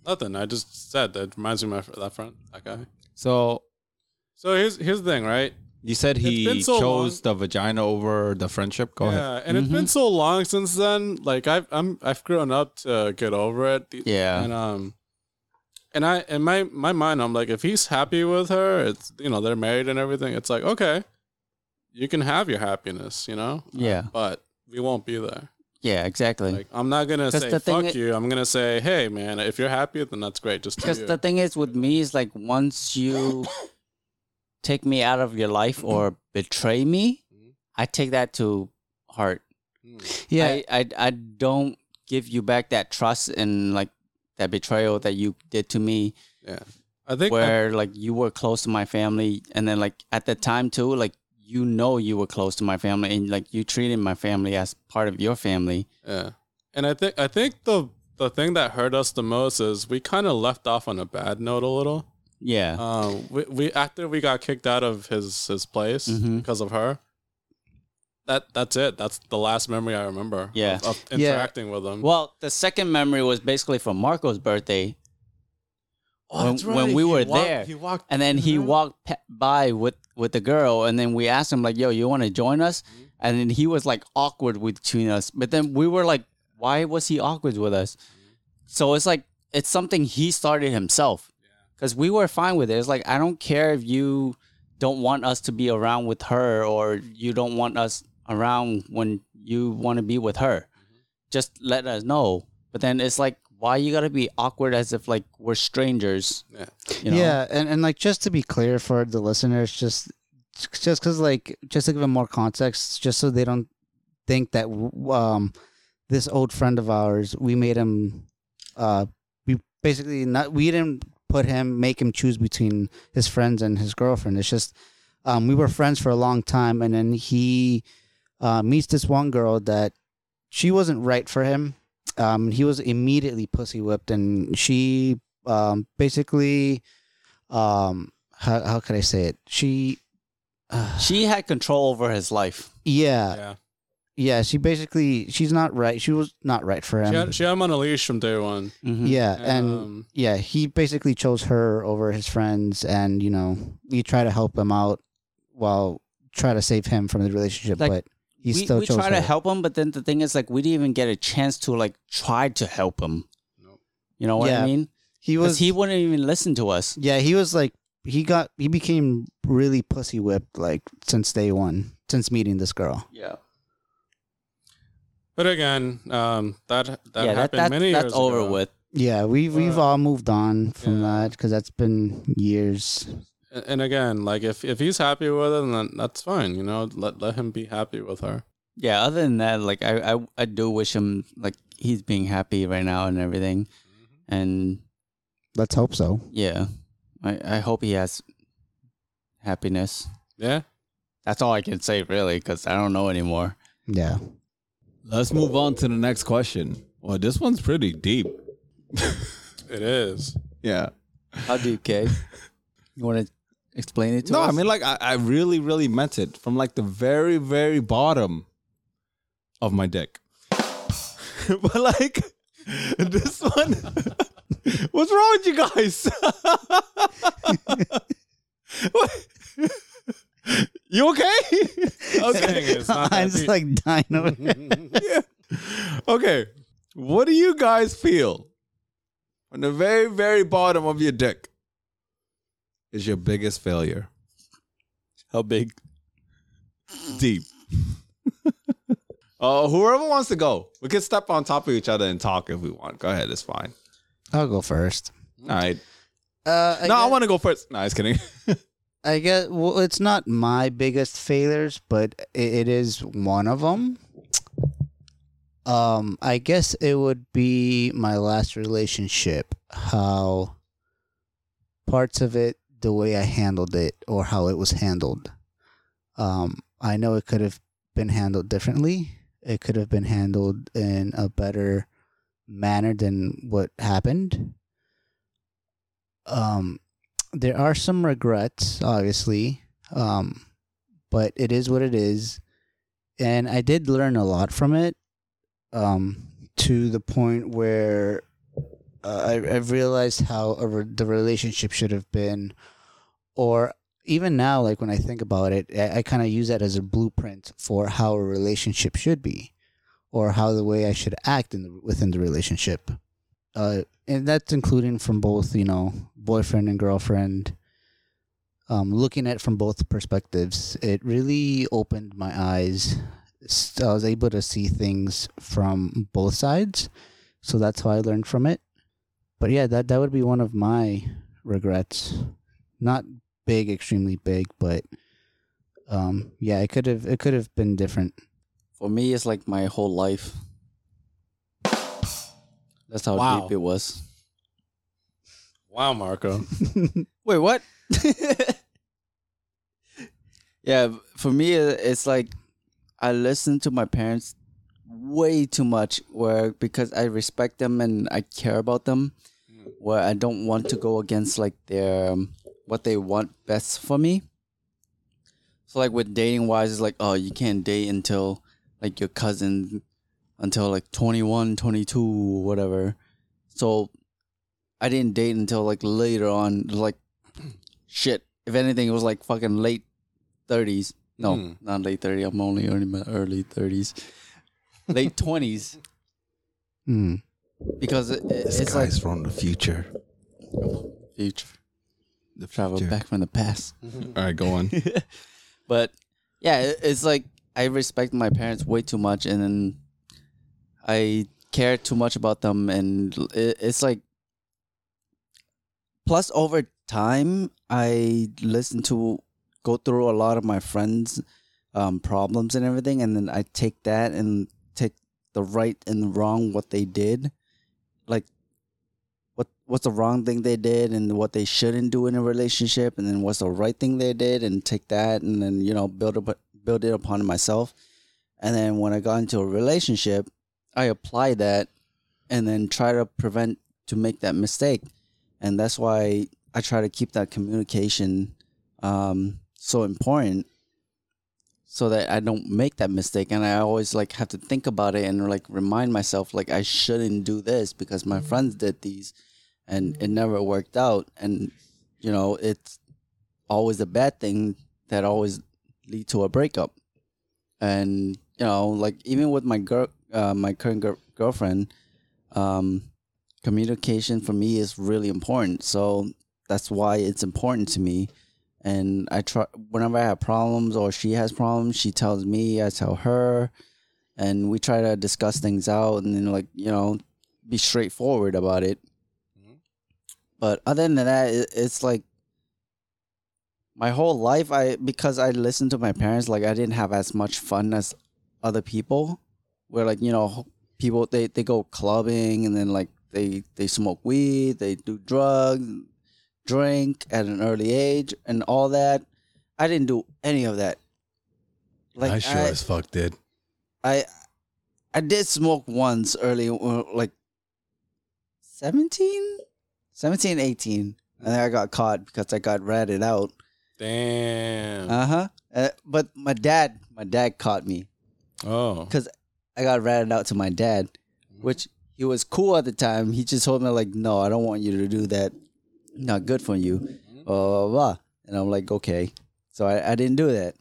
C: Nothing. I just said that reminds me of my, that friend, that guy.
A: So
C: So here's here's the thing, right?
A: you said he
C: been so
A: chose the vagina over the friendship. Go
C: yeah,
A: ahead.
C: and it's been so long since then. Like I've I'm I've grown up to get over it.
D: Yeah.
C: and um, and I in my my mind, I'm like, if he's happy with her, it's you know they're married and everything. It's like okay, you can have your happiness, you know.
D: Yeah.
C: but we won't be there.
D: Yeah, exactly.
C: Like I'm not gonna
D: 'Cause
C: say
D: the thing
C: fuck
D: i-
C: you. I'm gonna say, hey man, if you're happy, then that's great. Just do
D: Because
C: you.
D: the thing is with me is like once you take me out of your life or betray me, mm-hmm. I take that to heart. Hmm.
B: Yeah,
D: I, I I don't give you back that trust and like that betrayal that you did to me
C: yeah, I think
D: where like you were close to my family and then like at the time too like you know you were close to my family and like you treated my family as part of your family
C: Yeah, and I think I think the the thing that hurt us the most is we kind of left off on a bad note a little.
D: yeah
C: Um, we, we after we got kicked out of his his place
D: Mhm.
C: because of her. That that's it. That's the last memory I remember.
D: Yeah.
C: of, of
B: Yeah.
C: interacting with him.
D: well the second memory was basically for marco's birthday
C: Oh,
D: when-
C: that's
D: when
C: right.
D: we were
C: walked-
D: there,
C: he walked,
D: and then he walked by with with the girl and then we asked him like yo you want to join us mm-hmm. and then he was like awkward between us but then we were like why was he awkward with us mm-hmm. so it's like it's something he started himself because we were fine with it. It's like I don't care if you don't want us to be around with her or you don't want us around when you want to be with her. Mm-hmm. Just let us know. But then it's like, why you gotta be awkward as if like we're strangers?
C: Yeah.
D: You know?
B: Yeah, and, and like just to be clear for the listeners, just just because like just to give them more context, just so they don't think that um this old friend of ours, we made him uh we basically not we didn't put him make him choose between his friends and his girlfriend. It's just um we were friends for a long time, and then he uh, meets this one girl that she wasn't right for him. Um, he was immediately pussy whipped, and she um basically um how how could I say it? She uh,
D: She had control over his life.
B: yeah,
C: Yeah.
B: yeah, she basically she's not right. She was not right for him.
C: She had, she had him on a leash from day one.
D: Mhm.
B: yeah, and
C: Um,
B: yeah, he basically chose her over his friends and you know, we try to help him out while try to save him from the relationship,
D: Like,
B: but he
D: we,
B: still
D: we
B: chose
D: try
B: her.
D: to help him, but then the thing is, like, we didn't even get a chance to like try to help him.
C: Nope.
D: You know what
B: Yeah,
D: I mean?
B: He was
D: he wouldn't even listen to us.
B: Yeah, he was like he got he became really pussy whipped like since day one, since meeting this girl.
D: Yeah,
C: but again, um, that that
D: yeah, that,
C: happened
D: that,
C: many
D: that's
C: years
D: over
C: ago.
D: with.
B: Yeah, we've we've
C: Uh,
B: all moved on from
C: yeah.
B: that because that's been years.
C: And- And again, like if if he's happy with it, then that's fine. You know, let let him be happy with her.
D: Yeah, other than that, like I, I, I do wish him like he's being happy right now and everything, mm-hmm. and
B: Let's hope so.
D: yeah, I, I hope he has happiness.
C: Yeah.
D: That's all I can say really, because I don't know anymore.
B: Yeah.
A: Let's move on to the next question. Well, this one's pretty deep.
C: It is.
A: Yeah.
D: How deep, Kay? You want to explain it to
A: No,
D: us?
A: I mean like I, I really, really meant it from like the very, very bottom of my dick. but like this one What's wrong with you guys? What? you okay?
C: Saying it's not
B: I'm just like dying over here.
A: yeah. Okay. What do you guys feel on the very, very bottom of your dick is your biggest failure?
D: How big?
A: Deep. uh, whoever wants to go, we can step on top of each other and talk if we want. Go ahead, it's fine.
B: I'll go first.
A: All right.
B: Uh, I
A: no, I want to go first. No, just kidding.
B: I guess well, it's not my biggest failures, but it, it is one of them. Um, I guess it would be my last relationship. How parts of it, the way I handled it, or how it was handled. Um, I know it could have been handled differently. It could have been handled in a better manner than what happened. Um, there are some regrets, obviously, um, but it is what it is, and I did learn a lot from it. Um, to the point where uh, I I realized how a re- the relationship should have been, or even now, like when I think about it, I, I kind of use that as a blueprint for how a relationship should be, or how the way I should act in the, within the relationship. Uh, and that's including from both, you know, boyfriend and girlfriend. Um, looking at from both perspectives, it really opened my eyes. I was able to see things from both sides, so that's how I learned from it. But yeah, that that would be one of my regrets. Not big, extremely big, but um, yeah, it could have it could have been different.
D: For me, it's like my whole life. That's how
C: Wow.
D: deep it was.
C: Wow, Marco.
D: Wait, what? yeah, for me, it's like I listen to my parents way too much, where because I respect them and I care about them, where I don't want to go against like their um, what they want best for me. So like with dating wise, it's like oh you can't date until like your cousin until like 21, 22, whatever. So I didn't date until like later on. Like shit. If anything, it was like fucking late thirties. No,
C: Hmm.
D: not late thirty. I'm only in my early thirties, late twenties.
B: Hmm.
D: Because it,
E: This
D: it's
E: guy's
D: like
E: from the future.
D: future.
A: The
D: travel
A: future.
D: back from the past.
A: All right, go on.
D: but yeah, it- it's like I respect my parents way too much, and then I care too much about them, and it, it's like. Plus, over time, I listen to, go through a lot of my friends' um, problems and everything, and then I take that and take the right and the wrong what they did, like what's the wrong thing they did and what they shouldn't do in a relationship and then what's the right thing they did and take that and then you know build up build it upon myself. And then when i got into a relationship i apply that and then try to prevent to make that mistake. And that's why i try to keep that communication um, so important so that i don't make that mistake. And i always like have to think about it and like remind myself like i shouldn't do this because my friends did these and it never worked out. And you know it's always a bad thing that always lead to a breakup. And you know like even with my girl uh, my current gir- girlfriend um communication for me is really important. So that's why it's important to me. And i try whenever i have problems or she has problems she tells me i tell her and we try to discuss things out and then like you know be straightforward about it but other than that, it, it's like my whole life. I because I listened to my parents, like I didn't have as much fun as other people. Where like you know people they they go clubbing and then like they they smoke weed, they do drugs, drink at an early age, and all that. I didn't do any of that. Like
A: I sure
D: I,
A: as fuck did.
D: I I did smoke once early, uh, like 17, 17, 18. And then I got caught because I got ratted out.
C: Damn.
D: Uh huh. Uh, but my dad, my dad caught me
C: oh.
D: because I got ratted out to my dad, which he was cool at the time. He just told me like, "No, I don't want you to do that. Not good for you." Blah blah blah. And I'm like, okay. So I, I didn't do that.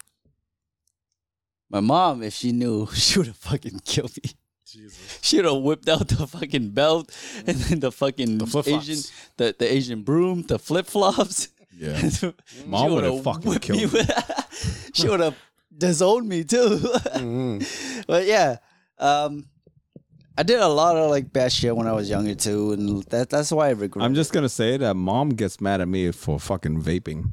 D: My mom, if she knew, she would have fucking killed me.
C: Jesus.
D: She would have whipped out the fucking belt and then the fucking
C: The.
D: Asian, the, the Asian broom, the flip flops.
A: Yeah. Mom
D: would
A: would've
D: have
A: fucking killed
D: me.
A: me.
D: with- she would have disowned me too.
C: Mhm.
D: but yeah, um, I did a lot of like bad shit when I was younger too, and that that's why I regret.
A: I'm just gonna say that mom gets mad at me for fucking vaping.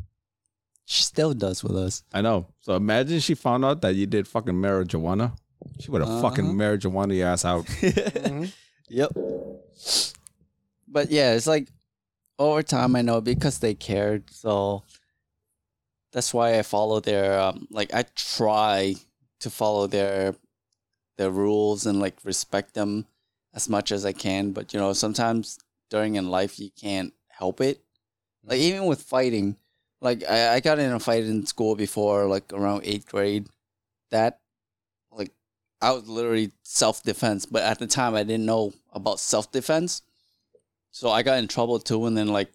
D: she still does with us.
A: I know. So imagine she found out that you did fucking marijuana. She would have fucking
D: Uh-huh.
A: marijuana your ass out.
D: Yep. But yeah, it's like over time I know because they cared, so that's why I follow their um like I try to follow their their rules and like respect them as much as I can, but you know, sometimes during in life you can't help it. Like even with fighting, like I, I got in a fight in school before, like around eighth grade. That I was literally self defense, but at the time I didn't know about self defense. So I got in trouble too, and then like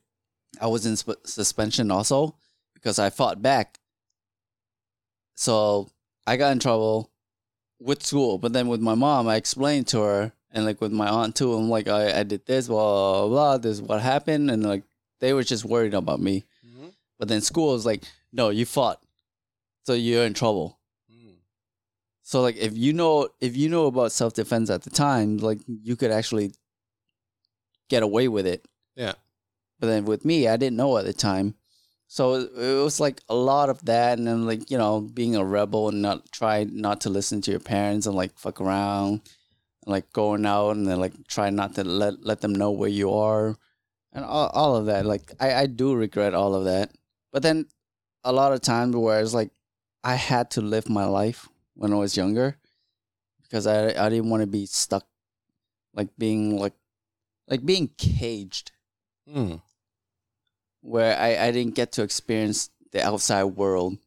D: I was in sp- suspension also because I fought back. So I got in trouble with school, but then with my mom, I explained to her, and like with my aunt too. I'm like, I, I did this, blah, blah, blah, this is what happened, and like they were just worried about me.
C: Mhm.
D: But then school was like, no, you fought, so you're in trouble. So like if you know if you know about self defense at the time, like you could actually get away with it.
C: Yeah.
D: But then with me, I didn't know at the time. So it it was like a lot of that and then like, you know, being a rebel and not try not to listen to your parents and like fuck around and like going out and then like try not to let let them know where you are and all, all of that. Like I, I do regret all of that. But then a lot of times where it's like I had to live my life when I was younger because I I didn't want to be stuck like being like like being caged
C: Mm.
D: where I, I didn't get to experience the outside world.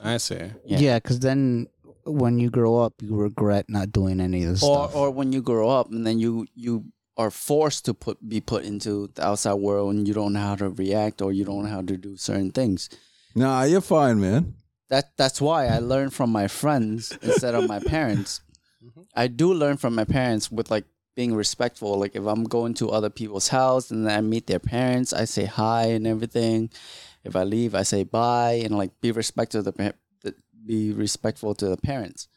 C: I see.
D: Yeah.
B: Yeah, because then when you grow up, you regret not doing any of this
D: Or
B: stuff.
D: or when you grow up and then you you are forced to put be put into the outside world and you don't know how to react or you don't know how to do certain things.
A: Nah, you're fine, man.
D: That that's why I learn from my friends instead of my parents. I do learn from my parents with like being respectful. Like if I'm going to other people's house and I meet their parents, I say hi and everything. If I leave, I say bye and like be respectful to the be respectful to the parents.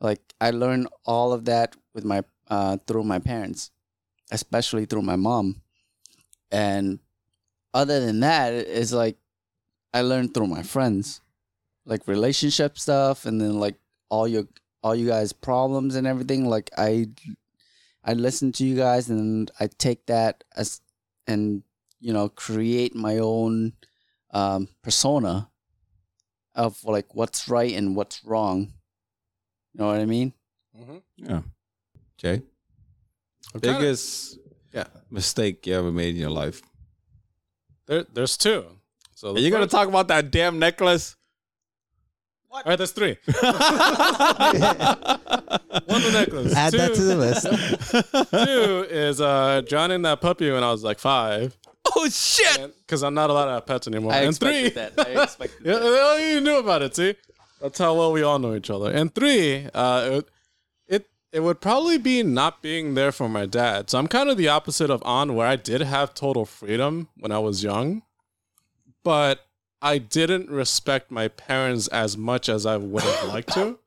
D: Like I learned all of that with my uh, through my parents, especially through my mom. And other than that, it's like I learned through my friends, like relationship stuff, and then like all your all you guys' problems and everything. Like I, I listen to you guys, and I take that as and you know create my own um, persona of like what's right and what's wrong. You know what I mean?
A: Yeah. Jay,
C: I'm kinda-
A: biggest
C: yeah.
A: mistake you ever made in your life?
C: There, there's two. So
A: Are you gonna talk about that damn necklace?
C: All right, there's three. One the necklace.
B: Add that to the list.
C: Two is uh, drowning that puppy when I was like five,
A: oh shit!
C: because I'm not allowed to have pets anymore.
D: I
C: and three,
D: expected that. I expected
C: yeah,
D: that.
C: you knew about it. See, that's how well we all know each other. And three, uh, it, it it would probably be not being there for my dad. So I'm kind of the opposite of on, where I did have total freedom when I was young, but I didn't respect my parents as much as I would have liked to.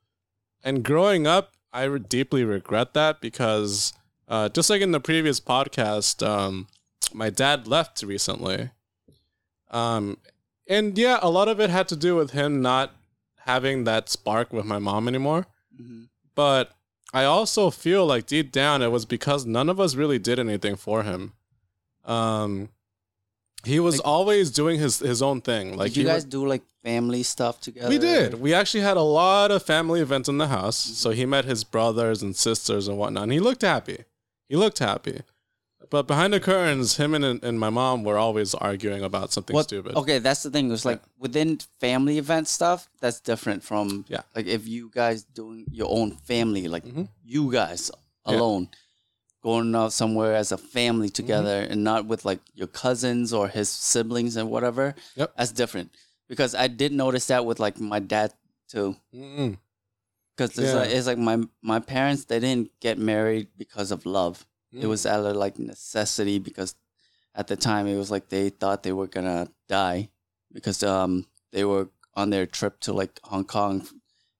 C: And growing up, I re- deeply regret that because, uh, just like in the previous podcast, um, my dad left recently. Um, and yeah, a lot of it had to do with him not having that spark with my mom anymore.
D: Mhm.
C: But I also feel like deep down it was because none of us really did anything for him. Um, he was
D: Like-
C: always doing his his own thing. Like
D: Did you guys
C: would-
D: do like family stuff together?
C: we did. We actually had a lot of family events in the house. So he met his brothers and sisters and whatnot. And he looked happy. He looked happy. But behind the curtains, him and, and my mom were always arguing about something
D: What,
C: stupid.
D: Okay, that's the thing. It's like within family event stuff, that's different from
C: Yeah.
D: like if you guys doing your own family, like
C: Mhm.
D: you guys
C: Yeah.
D: Going out somewhere as a family
C: Mm-hmm.
D: together and not with like your cousins or his siblings and whatever.
C: Yep.
D: That's different. Because I did notice that with like my dad too.
C: Mm-mm.
D: Because it's,
C: Yeah.
D: like, it's like my my parents they didn't get married because of love. It
C: Mm.
D: was out of like necessity because at the time it was like they thought they were gonna die because um they were on their trip to like Hong Kong,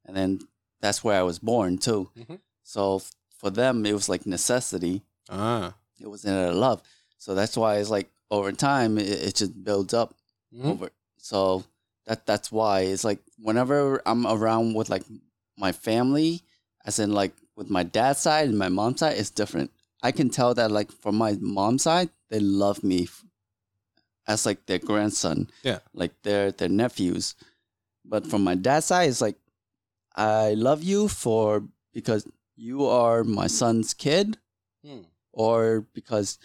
D: and then that's where I was born too.
C: Mhm.
D: So for them it was like necessity.
C: Ah.
D: It wasn't of love. So that's why it's like over time it, it just builds up
C: Mhm.
D: over. So that that's why it's like whenever I'm around with like my family, as in like with my dad's side and my mom's side, it's different. I can tell that like from my mom's side, they love me as like their grandson.
C: Yeah.
D: Like their their nephews. But from my dad's side, it's like I love you for because you are my son's kid
C: Hmm.
D: or because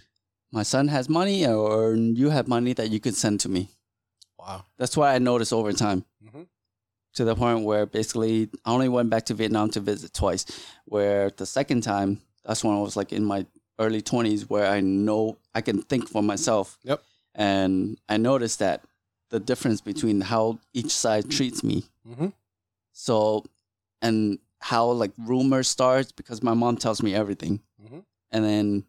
D: my son has money or you have money that you could send to me.
C: Wow.
D: That's why I noticed over time.
C: Mhm.
D: To the point where basically I only went back to Vietnam to visit twice. Where the second time, that's when I was like in my early 20s, where I know I can think for myself.
C: Yep.
D: And I noticed that the difference between how each side treats me.
C: Mhm.
D: So, and how like rumors starts because my mom tells me everything.
C: Mhm.
D: And then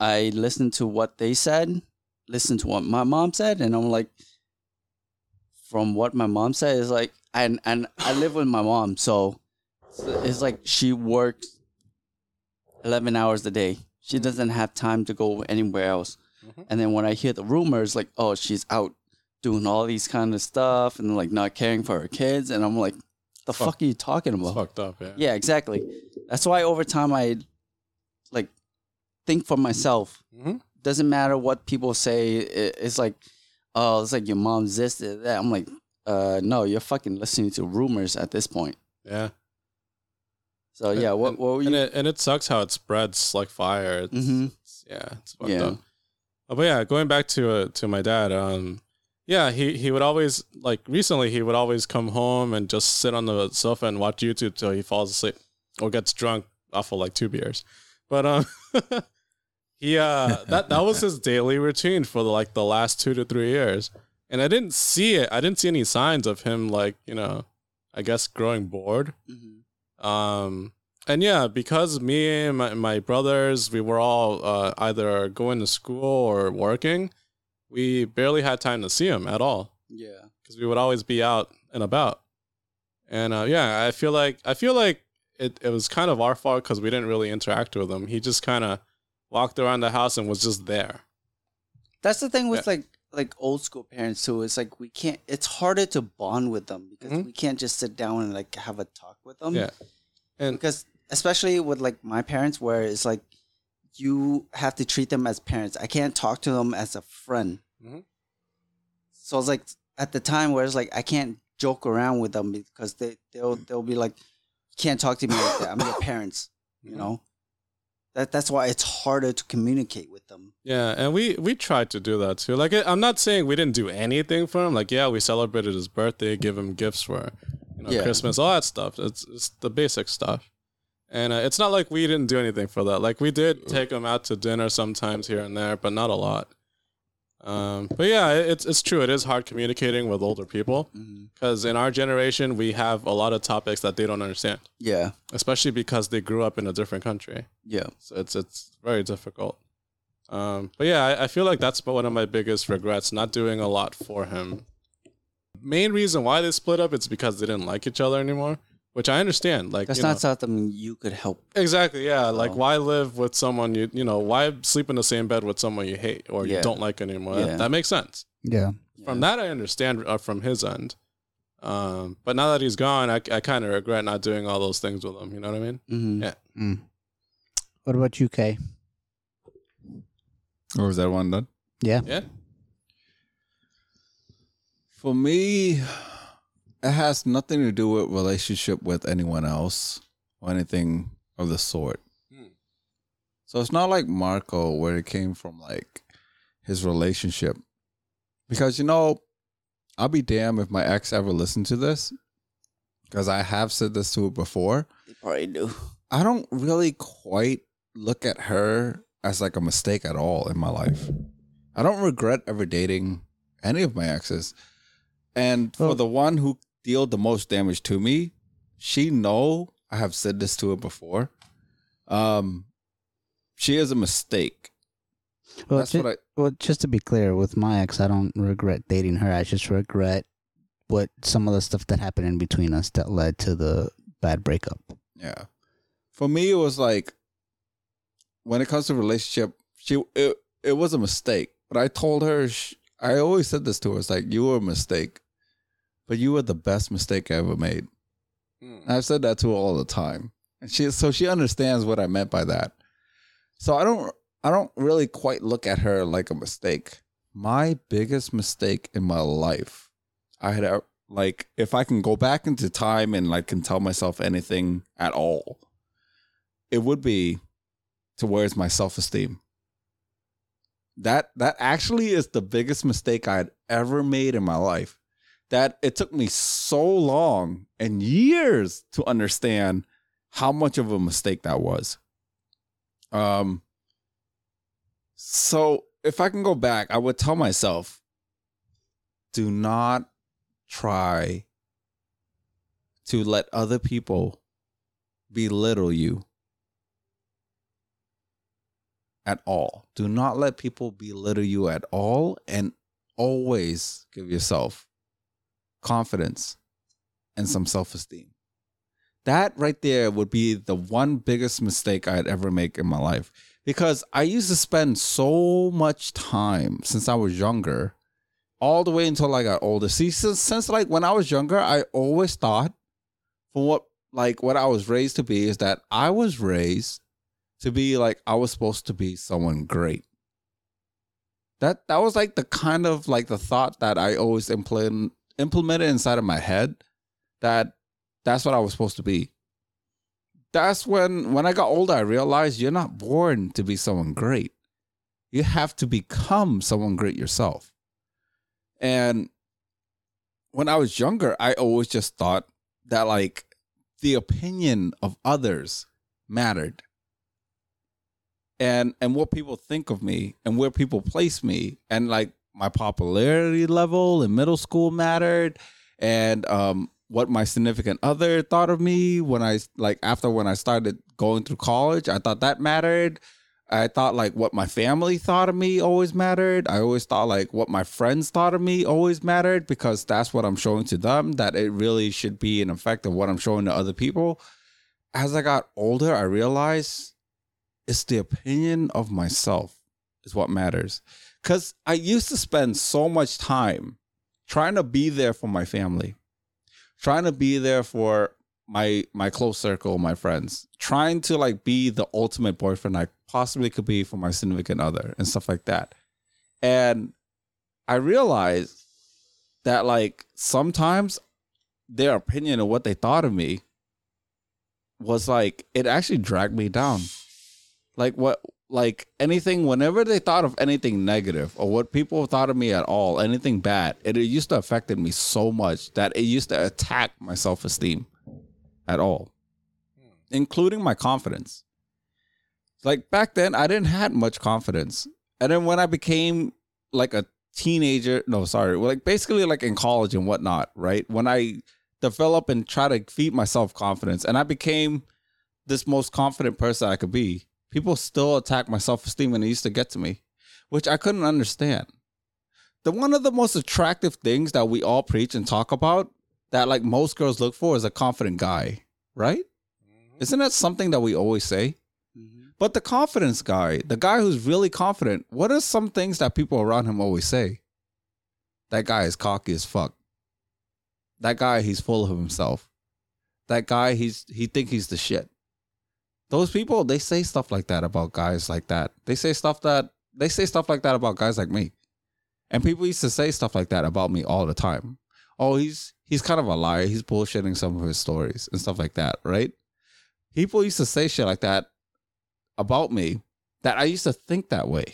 D: I listen to what they said, listen to what my mom said, and I'm like, from what my mom said is like, and and I live with my mom, so it's like she works eleven hours a day. She doesn't have time to go anywhere else.
C: Mhm.
D: And then when I hear the rumors, like, oh, she's out doing all these kind of stuff and like not caring for her kids, and I'm like, the
C: Fuck.
D: fuck are you talking about?
C: fucked up, yeah.
D: Yeah, exactly. That's why over time I like think for myself.
C: Mhm.
D: Doesn't matter what people say. It, it's like, oh, it's like your mom's this, that. I'm like, uh, no, you're fucking listening to rumors at this point.
C: Yeah.
D: So yeah, what
C: and,
D: what were
C: and
D: you?
C: it and it sucks how it spreads like fire. It's,
D: Mhm.
C: it's- yeah, it's fucked
D: Yeah.
C: up. Uh, but yeah, going back to uh, to my dad, um, yeah, he he would always like recently he would always come home and just sit on the sofa and watch YouTube till he falls asleep or gets drunk off of like two beers. But um, he uh that that was his daily routine for the, like the last two to three years, and I didn't see it. I didn't see any signs of him like you know, I guess growing bored.
D: Mhm.
C: Um, and yeah, because me and my, my brothers, we were all uh, either going to school or working. We barely had time to see him at all
D: Yeah.
C: because we would always be out and about. And uh, yeah, I feel like I feel like it, it was kind of our fault because we didn't really interact with him. He just kind of walked around the house and was just there.
D: That's the thing with
C: Yeah.
D: like like old school parents too. It's like we can't. It's harder to bond with them because
C: Mhm.
D: we can't just sit down and like have a talk with them.
C: Yeah. And
D: Because especially with like my parents, where it's like you have to treat them as parents. I can't talk to them as a friend.
C: Mhm.
D: So was like at the time where it's like I can't joke around with them because they they'll they'll be like, you can't talk to me like that. I'm your parents. You
C: Mhm.
D: know. That that's why it's harder to communicate with them.
C: Yeah, and we we tried to do that too. Like I'm not saying we didn't do anything for him. Like yeah, we celebrated his birthday, give him gifts for you know
D: Yeah.
C: Christmas, all that stuff. It's it's the basic stuff. And uh, it's not like we didn't do anything for that. Like we did take him out to dinner sometimes here and there, but not a lot. Um, but yeah, it's it's true. It is hard communicating with older people because in our generation we have a lot of topics that they don't understand,
D: Yeah.
C: especially because they grew up in a different country.
D: Yeah.
C: So it's it's very difficult. Um, but yeah, I, I feel like that's one of my biggest regrets, not doing a lot for him. Main reason why they split up is because they didn't like each other anymore, which I understand. Like
D: That's
C: you
D: not
C: know-
D: something you could help.
C: exactly yeah. Like
D: Oh.
C: why live with someone you you know why sleep in the same bed with someone you hate or you don't like anymore? That-
D: Yeah.
C: That, makes sense.
B: Yeah.
C: From that, I understand uh, from his end. Um, but now that he's gone, I, I kind of regret not doing all those things with him. You know what I mean?
D: Mm-hmm.
C: Yeah.
B: Mm. What about you, Kay?
A: Or was that one done?
B: Yeah.
C: Yeah.
A: For me, it has nothing to do with relationship with anyone else or anything of the sort.
C: Hmm.
A: So it's not like Marco where it came from like his relationship. Because you know, I'll be damned if my ex ever listened to this. Because I have said this to her before.
D: They probably do.
A: I don't really quite look at her as like a mistake at all in my life. I don't regret ever dating any of my exes. And for
B: Well-
A: the one who dealt the most damage to me, she know I have said this to her before. Um she is a mistake.
B: Well,
A: That's
B: ju-
A: what I
B: well, just to be clear, with my ex, I don't regret dating her. I just regret what some of the stuff that happened in between us that led to the bad breakup.
A: Yeah. For me, it was like when it comes to relationship, she it, it was a mistake. But I told her, sh I always said this to her. It's like you were a mistake, but you were the best mistake I ever made.
C: Hmm.
A: And I've said that to her all the time, and she so she understands what I meant by that. So I don't I don't really quite look at her like a mistake. My biggest mistake in my life, I had a, like if I can go back into time and like can tell myself anything at all, it would be to where's my self esteem. That that actually is the biggest mistake I had ever made in my life. That it took me so long and years to understand how much of a mistake that was. Um so if I can go back, I would tell myself do not try to let other people belittle you at all. Do not let people belittle you at all and always give yourself confidence and some self esteem. That right there would be the one biggest mistake I'd ever make in my life because I used to spend so much time since I was younger, all the way until I got older. See, since, since like when I was younger, I always thought, from what like what I was raised to be, is that I was raised to be like I was supposed to be someone great. That that was like the kind of like the thought that I always implement implemented inside of my head that that's what I was supposed to be. That's when when I got older I realized you're not born to be someone great. You have to become someone great yourself. And when I was younger, I always just thought that like the opinion of others mattered and and what people think of me and where people place me and like my popularity level in middle school mattered and um what my significant other thought of me when I like after when I started going through college. I thought that mattered. I thought like what my family thought of me always mattered. I always thought like what my friends thought of me always mattered because that's what I'm showing to them. That it really should be an effect of what I'm showing to other people. As I got older, I realized it's the opinion of myself is what matters. Cause I used to spend so much time trying to be there for my family, trying to be there for my my close circle, my friends, trying to like be the ultimate boyfriend I possibly could be for my significant other and stuff like that. And I realized that like sometimes their opinion of what they thought of me was like it actually dragged me down. Like what like anything whenever they thought of anything negative or what people thought of me at all, anything bad, it, it used to affected me so much that it used to attack my self-esteem at all. Including my confidence. Like back then I didn't have much confidence. And then when I became like a teenager, no, sorry, like basically like in college and whatnot, right? When I develop and try to feed myself confidence and I became this most confident person I could be people still attack my self-esteem and it used to get to me which i couldn't understand. The one of the most attractive things that we all preach and talk about that like most girls look for is a confident guy right? Mm-hmm. Isn't that something that we always say? Mm-hmm. But the confidence guy the guy who's really confident what are some things that people around him always say? That guy is cocky as fuck. That guy he's full of himself. That guy he's he think he's the shit those people they say stuff like that about guys like that. They say stuff that they say stuff like that about guys like me. And people used to say stuff like that about me all the time. Oh he's he's kind of a liar. He's bullshitting some of his stories and stuff like that right? People used to say shit like that about me that i used to think that way.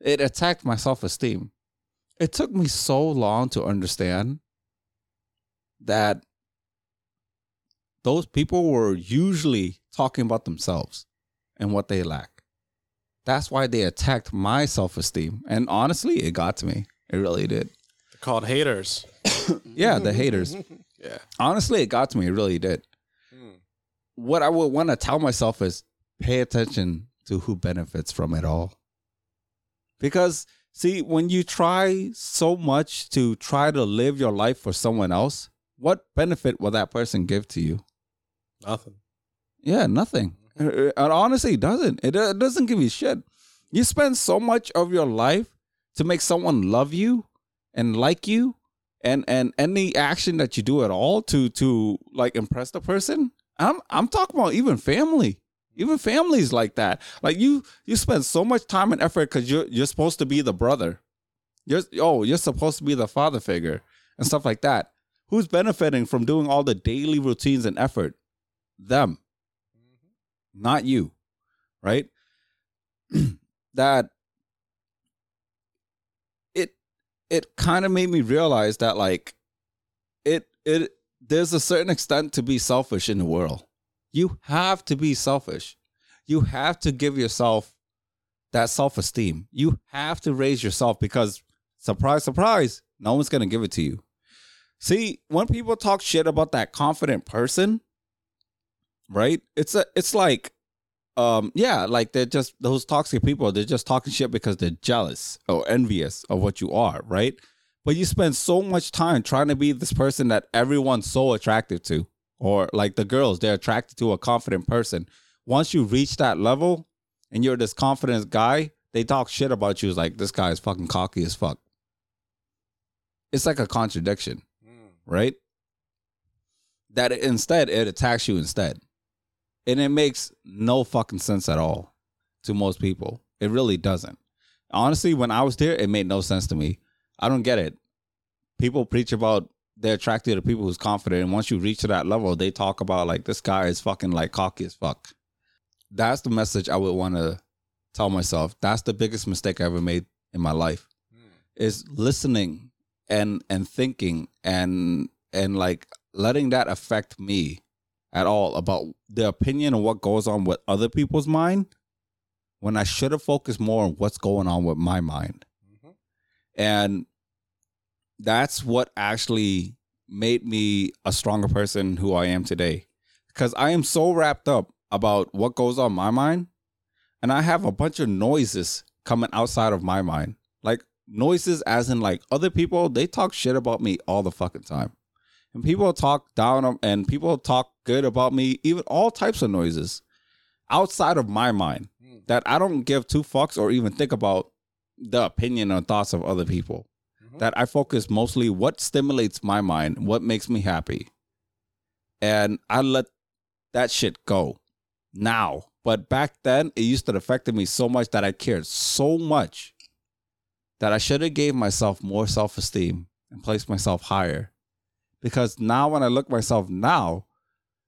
A: It attacked my self-esteem. It took me so long to understand that those people were usually talking about themselves and what they lack. That's why they attacked my self esteem. And honestly, it got to me. It really did.
C: They're called haters.
A: Yeah, the haters.
C: Yeah.
A: Honestly, it got to me. It really did. Hmm. What I would want to tell myself is pay attention to who benefits from it all. Because, see, when you try so much to try to live your life for someone else, what benefit will that person give to you?
C: Nothing.
A: Yeah, nothing. Mm-hmm. It honestly it doesn't. It, it doesn't give you shit. You spend so much of your life to make someone love you and like you and and any action that you do at all to to like impress the person. I'm I'm talking about even family. Even families like that. Like you you spend so much time and effort cuz you're you're supposed to be the brother. You're oh, you're supposed to be the father figure and stuff like that. Who's benefiting from doing all the daily routines and effort? Them mm-hmm. not you, right? that it it kind of made me realize that like it it there's a certain extent to be selfish in the world. You have to be selfish. You have to give yourself that self-esteem. You have to raise yourself because surprise surprise, no one's going to give it to you. See, when people talk shit about that confident person, right? It's a it's like um yeah, like they're just those toxic people, they're just talking shit because they're jealous or envious of what you are, right? But you spend so much time trying to be this person that everyone's so attracted to. Or like the girls, they're attracted to a confident person. Once you reach that level and you're this confident guy, they talk shit about you. It's like this guy is fucking cocky as fuck. It's like a contradiction, right? That instead it attacks you instead and it makes no fucking sense at all to most people. It really doesn't. Honestly, when I was there, it made no sense to me. I don't get it. People preach about they're attracted to people who's confident, and once you reach to that level, they talk about like this guy is fucking like cocky as fuck. That's the message I would want to tell myself. That's the biggest mistake I ever made in my life. Hmm. Is listening and and thinking and and like letting that affect me at all about the opinion of what goes on with other people's mind when I should have focused more on what's going on with my mind. Mm-hmm. And that's what actually made me a stronger person who I am today. Because I am so wrapped up about what goes on my mind, and I have a bunch of noises coming outside of my mind. Like noises as in like other people, they talk shit about me all the fucking time. And people talk down and people talk good about me, even all types of noises outside of my mind hmm. that I don't give two fucks or even think about the opinion or thoughts of other people. Mm-hmm. That I focus mostly what stimulates my mind, what makes me happy. And I let that shit go now. But back then it used to affect me so much that I cared so much that I should have gave myself more self-esteem and placed myself higher. Because now when I look myself now,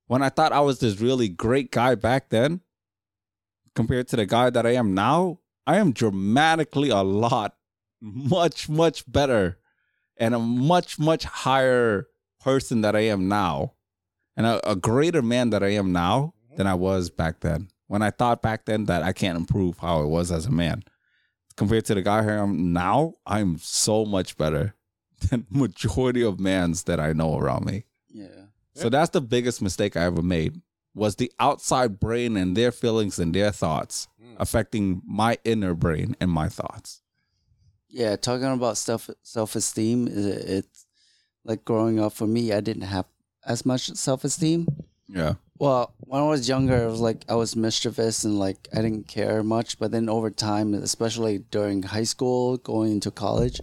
A: when I thought I was this really great guy back then, compared to the guy that I am now, I am dramatically a lot much much better and a much much higher person that I am now and a, a greater man that I am now mm-hmm. than I was back then. When I thought back then that I can't improve how I was as a man. Compared to the guy I am now, I'm so much better than majority of mans that I know around me.
D: Yeah.
A: So that's the biggest mistake I ever made was the outside brain and their feelings and their thoughts hmm. affecting my inner brain and my thoughts.
D: Yeah, talking about self self esteem, it's like growing up for me. I didn't have as much self esteem.
A: Yeah.
D: Well, when I was younger, it was like I was mischievous and like I didn't care much. But then over time, especially during high school, going into college,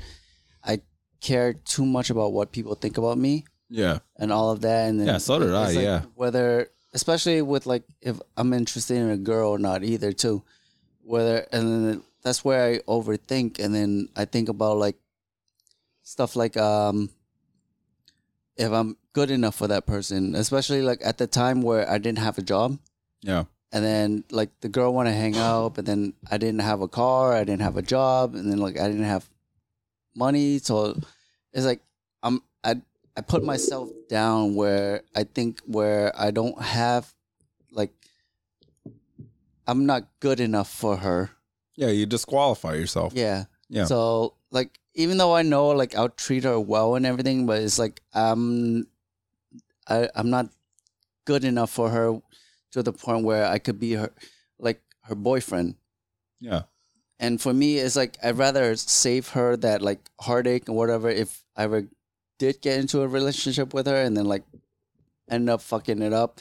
D: I cared too much about what people think about me
A: Yeah.
D: and all of that. And then
A: Yeah, so did I,
D: like
A: yeah.
D: Whether, especially with like if I'm interested in a girl or not, either too. Whether and then that's where I overthink, and then I think about like stuff like um if I'm good enough for that person, especially like at the time where I didn't have a job.
A: Yeah.
D: And then like the girl want to hang out, but then I didn't have a car, I didn't have a job, and then like I didn't have money, so it's like I'm I I put myself down where I think where I don't have like I'm not good enough for her.
A: Yeah, you disqualify yourself.
D: Yeah.
A: Yeah.
D: So like even though I know like I'll treat her well and everything, but it's like I'm I I'm not good enough for her to the point where I could be her like her boyfriend.
A: Yeah.
D: And for me it's like I'd rather save her that like heartache and whatever if I ever did get into a relationship with her and then like end up fucking it up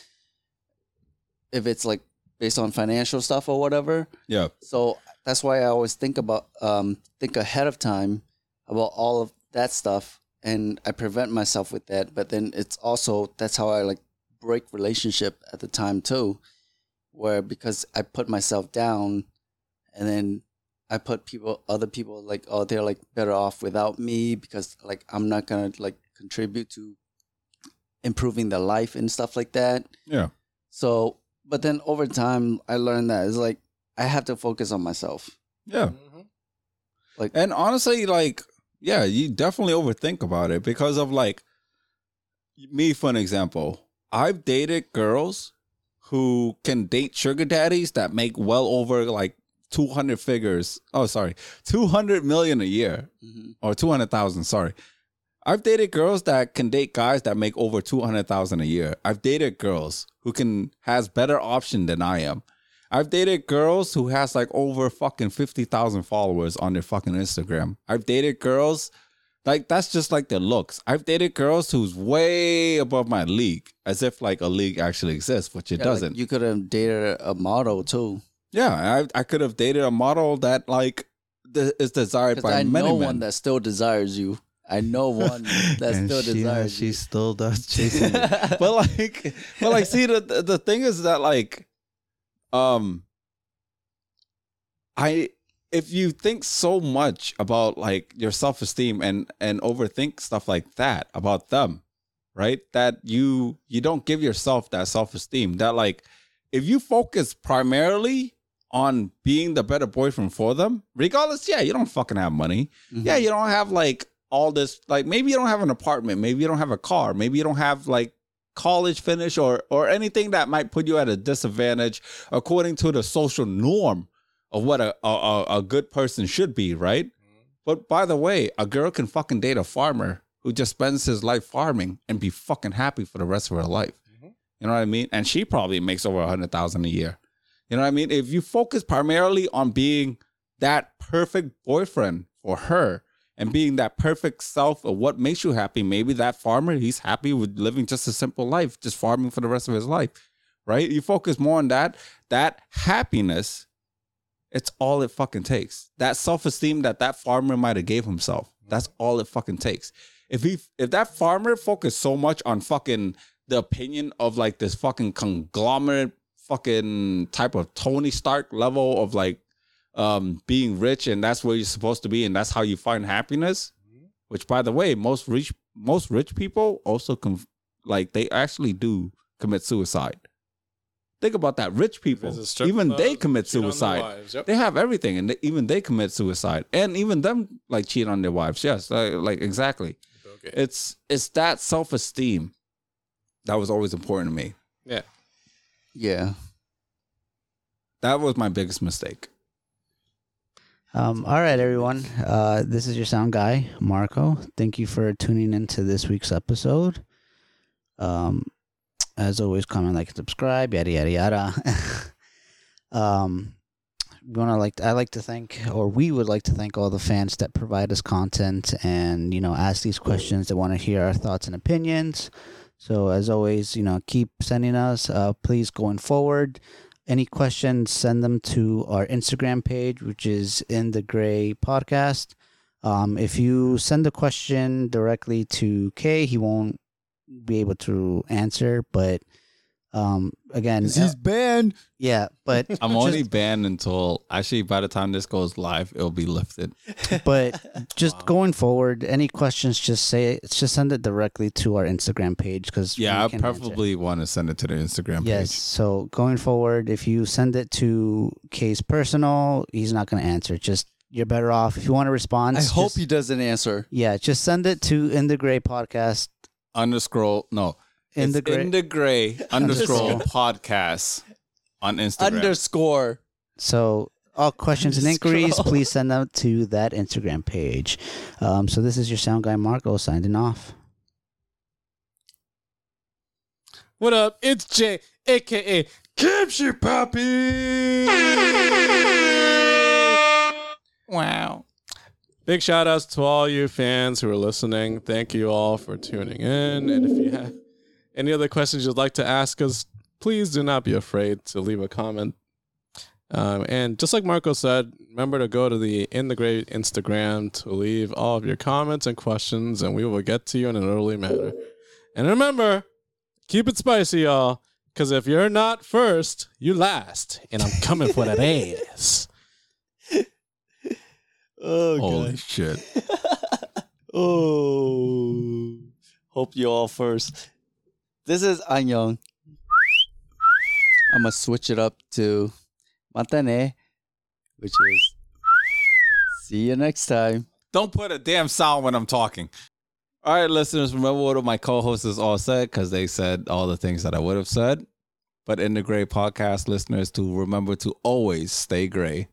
D: if it's like based on financial stuff or whatever.
A: Yeah.
D: So that's why I always think about um think ahead of time about all of that stuff and I prevent myself with that. But then it's also that's how I like break relationship at the time too. Where because I put myself down and then I put people other people like oh they're like better off without me because like I'm not gonna like contribute to improving their life and stuff like that.
A: Yeah.
D: So, but then over time, I learned that it's like I have to focus on myself.
A: Yeah. Mm-hmm.
D: Like,
A: And honestly, like, yeah, you definitely overthink about it because of like me, for an example. I've dated girls who can date sugar daddies that make well over like 200 figures. Oh, sorry, 200 million a year
D: mhm.
A: or 200,000. Sorry. I've dated girls that can date guys that make over 200,000 a year. I've dated girls who can has better option than I am. I've dated girls who has like over fucking 50,000 followers on their fucking Instagram. I've dated girls like that's just like their looks. I've dated girls who's way above my league as if like a league actually exists, which it
D: Yeah,
A: doesn't.
D: you could have dated a model too,
A: yeah, I I could have dated a model that like th- is desired
D: because
A: by
D: I
A: many
D: know
A: men.
D: one that still desires you. I know one that
B: and
D: still
B: she,
D: desires
B: she
D: you.
B: still does chasing you.
A: but like but like see the the the thing is that like um i if you think so much about like your self-esteem and and overthink stuff like that about them right that you you don't give yourself that self-esteem that like if you focus primarily on being the better boyfriend for them regardless yeah you don't fucking have money
D: Mhm.
A: yeah, you don't have like all this like maybe you don't have an apartment, maybe you don't have a car, maybe you don't have like college finish or or anything that might put you at a disadvantage according to the social norm of what a a, a- a good person should be, right? But by the way, a girl can fucking date a farmer who just spends his life farming and be fucking happy for the rest of her life. You know what I mean? And she probably makes over a hundred thousand a year. You know what I mean? If you focus primarily on being that perfect boyfriend for her and being that perfect self of what makes you happy, maybe that farmer, he's happy with living just a simple life, just farming for the rest of his life. Right? You focus more on that, that happiness, it's all it fucking takes. That self-esteem that that farmer might have gave himself. That's all it fucking takes. If he if that farmer focused so much on fucking the opinion of like this fucking conglomerate fucking type of Tony Stark level of like um being rich and that's where you're supposed to be and that's how you find happiness which by the way most rich most rich people also com- like they actually do commit suicide think about that rich people even they commit
C: cheat on their
A: suicide.
C: Yep.
A: they have everything and they, even they commit suicide and even them like cheat on their wives yes like, like exactly
C: Okay.
A: it's it's that self-esteem that was always important to me
C: Yeah.
D: Yeah.
A: that was my biggest mistake
B: Um, all right, everyone. Uh, this is your sound guy, Marco. Thank you for tuning into this week's episode. Um, as always, comment, like, and subscribe, yada yada yada. um, we want to like I like to thank, or we would like to thank all the fans that provide us content and you know ask these questions. That want to hear our thoughts and opinions. So as always, you know, keep sending us. Uh, please going forward any questions, send them to our Instagram page, which is in the gray podcast. Um, if you send a question directly to Kay, he won't be able to answer. But um, again, uh,
D: banned.
B: yeah, but
A: I'm
B: just-
A: only banned until actually by the time this goes live, it'll be lifted.
B: but just going forward, any questions, just say it. Just send it directly to our Instagram page because
A: Yeah, I preferably want to send it to the Instagram
B: Yes.
A: page.
B: So going forward, if you send it to Kay's personal, he's not going to answer. Just you're better off if you want to respond.
D: I hope
B: just-
D: he doesn't answer.
B: Yeah, just send it to in the gray podcast.
A: Underscroll no.
B: In the gray.
A: in the gray underscore podcast on Instagram.
D: Underscore.
B: so all questions and inquiries, please send them to that Instagram page. Um, so this is your sound guy Marco signing off.
C: What up? It's Jay, aka Kimchi Papi.
A: wow.
C: Big shout outs to all you fans who are listening. Thank you all for tuning in. And if you have any other questions you'd like to ask us, please do not be afraid to leave a comment. Um, and just like Marco said, remember to go to the In the Gray Instagram to leave all of your comments and questions, and we will get to you in an early manner. And remember, keep it spicy, y'all, because if you're not first, you last. And I'm coming for that ass.
D: Oh,
A: Holy shit.
D: oh. Hope you all first. This is Anyong. I'm to switch it up to Matane, which is see you next time.
A: Don't put a damn sound when I'm talking. All right, listeners, remember what my co-hosts all said because they said all the things that I would have said. But in the gray podcast, listeners, to remember to always stay gray.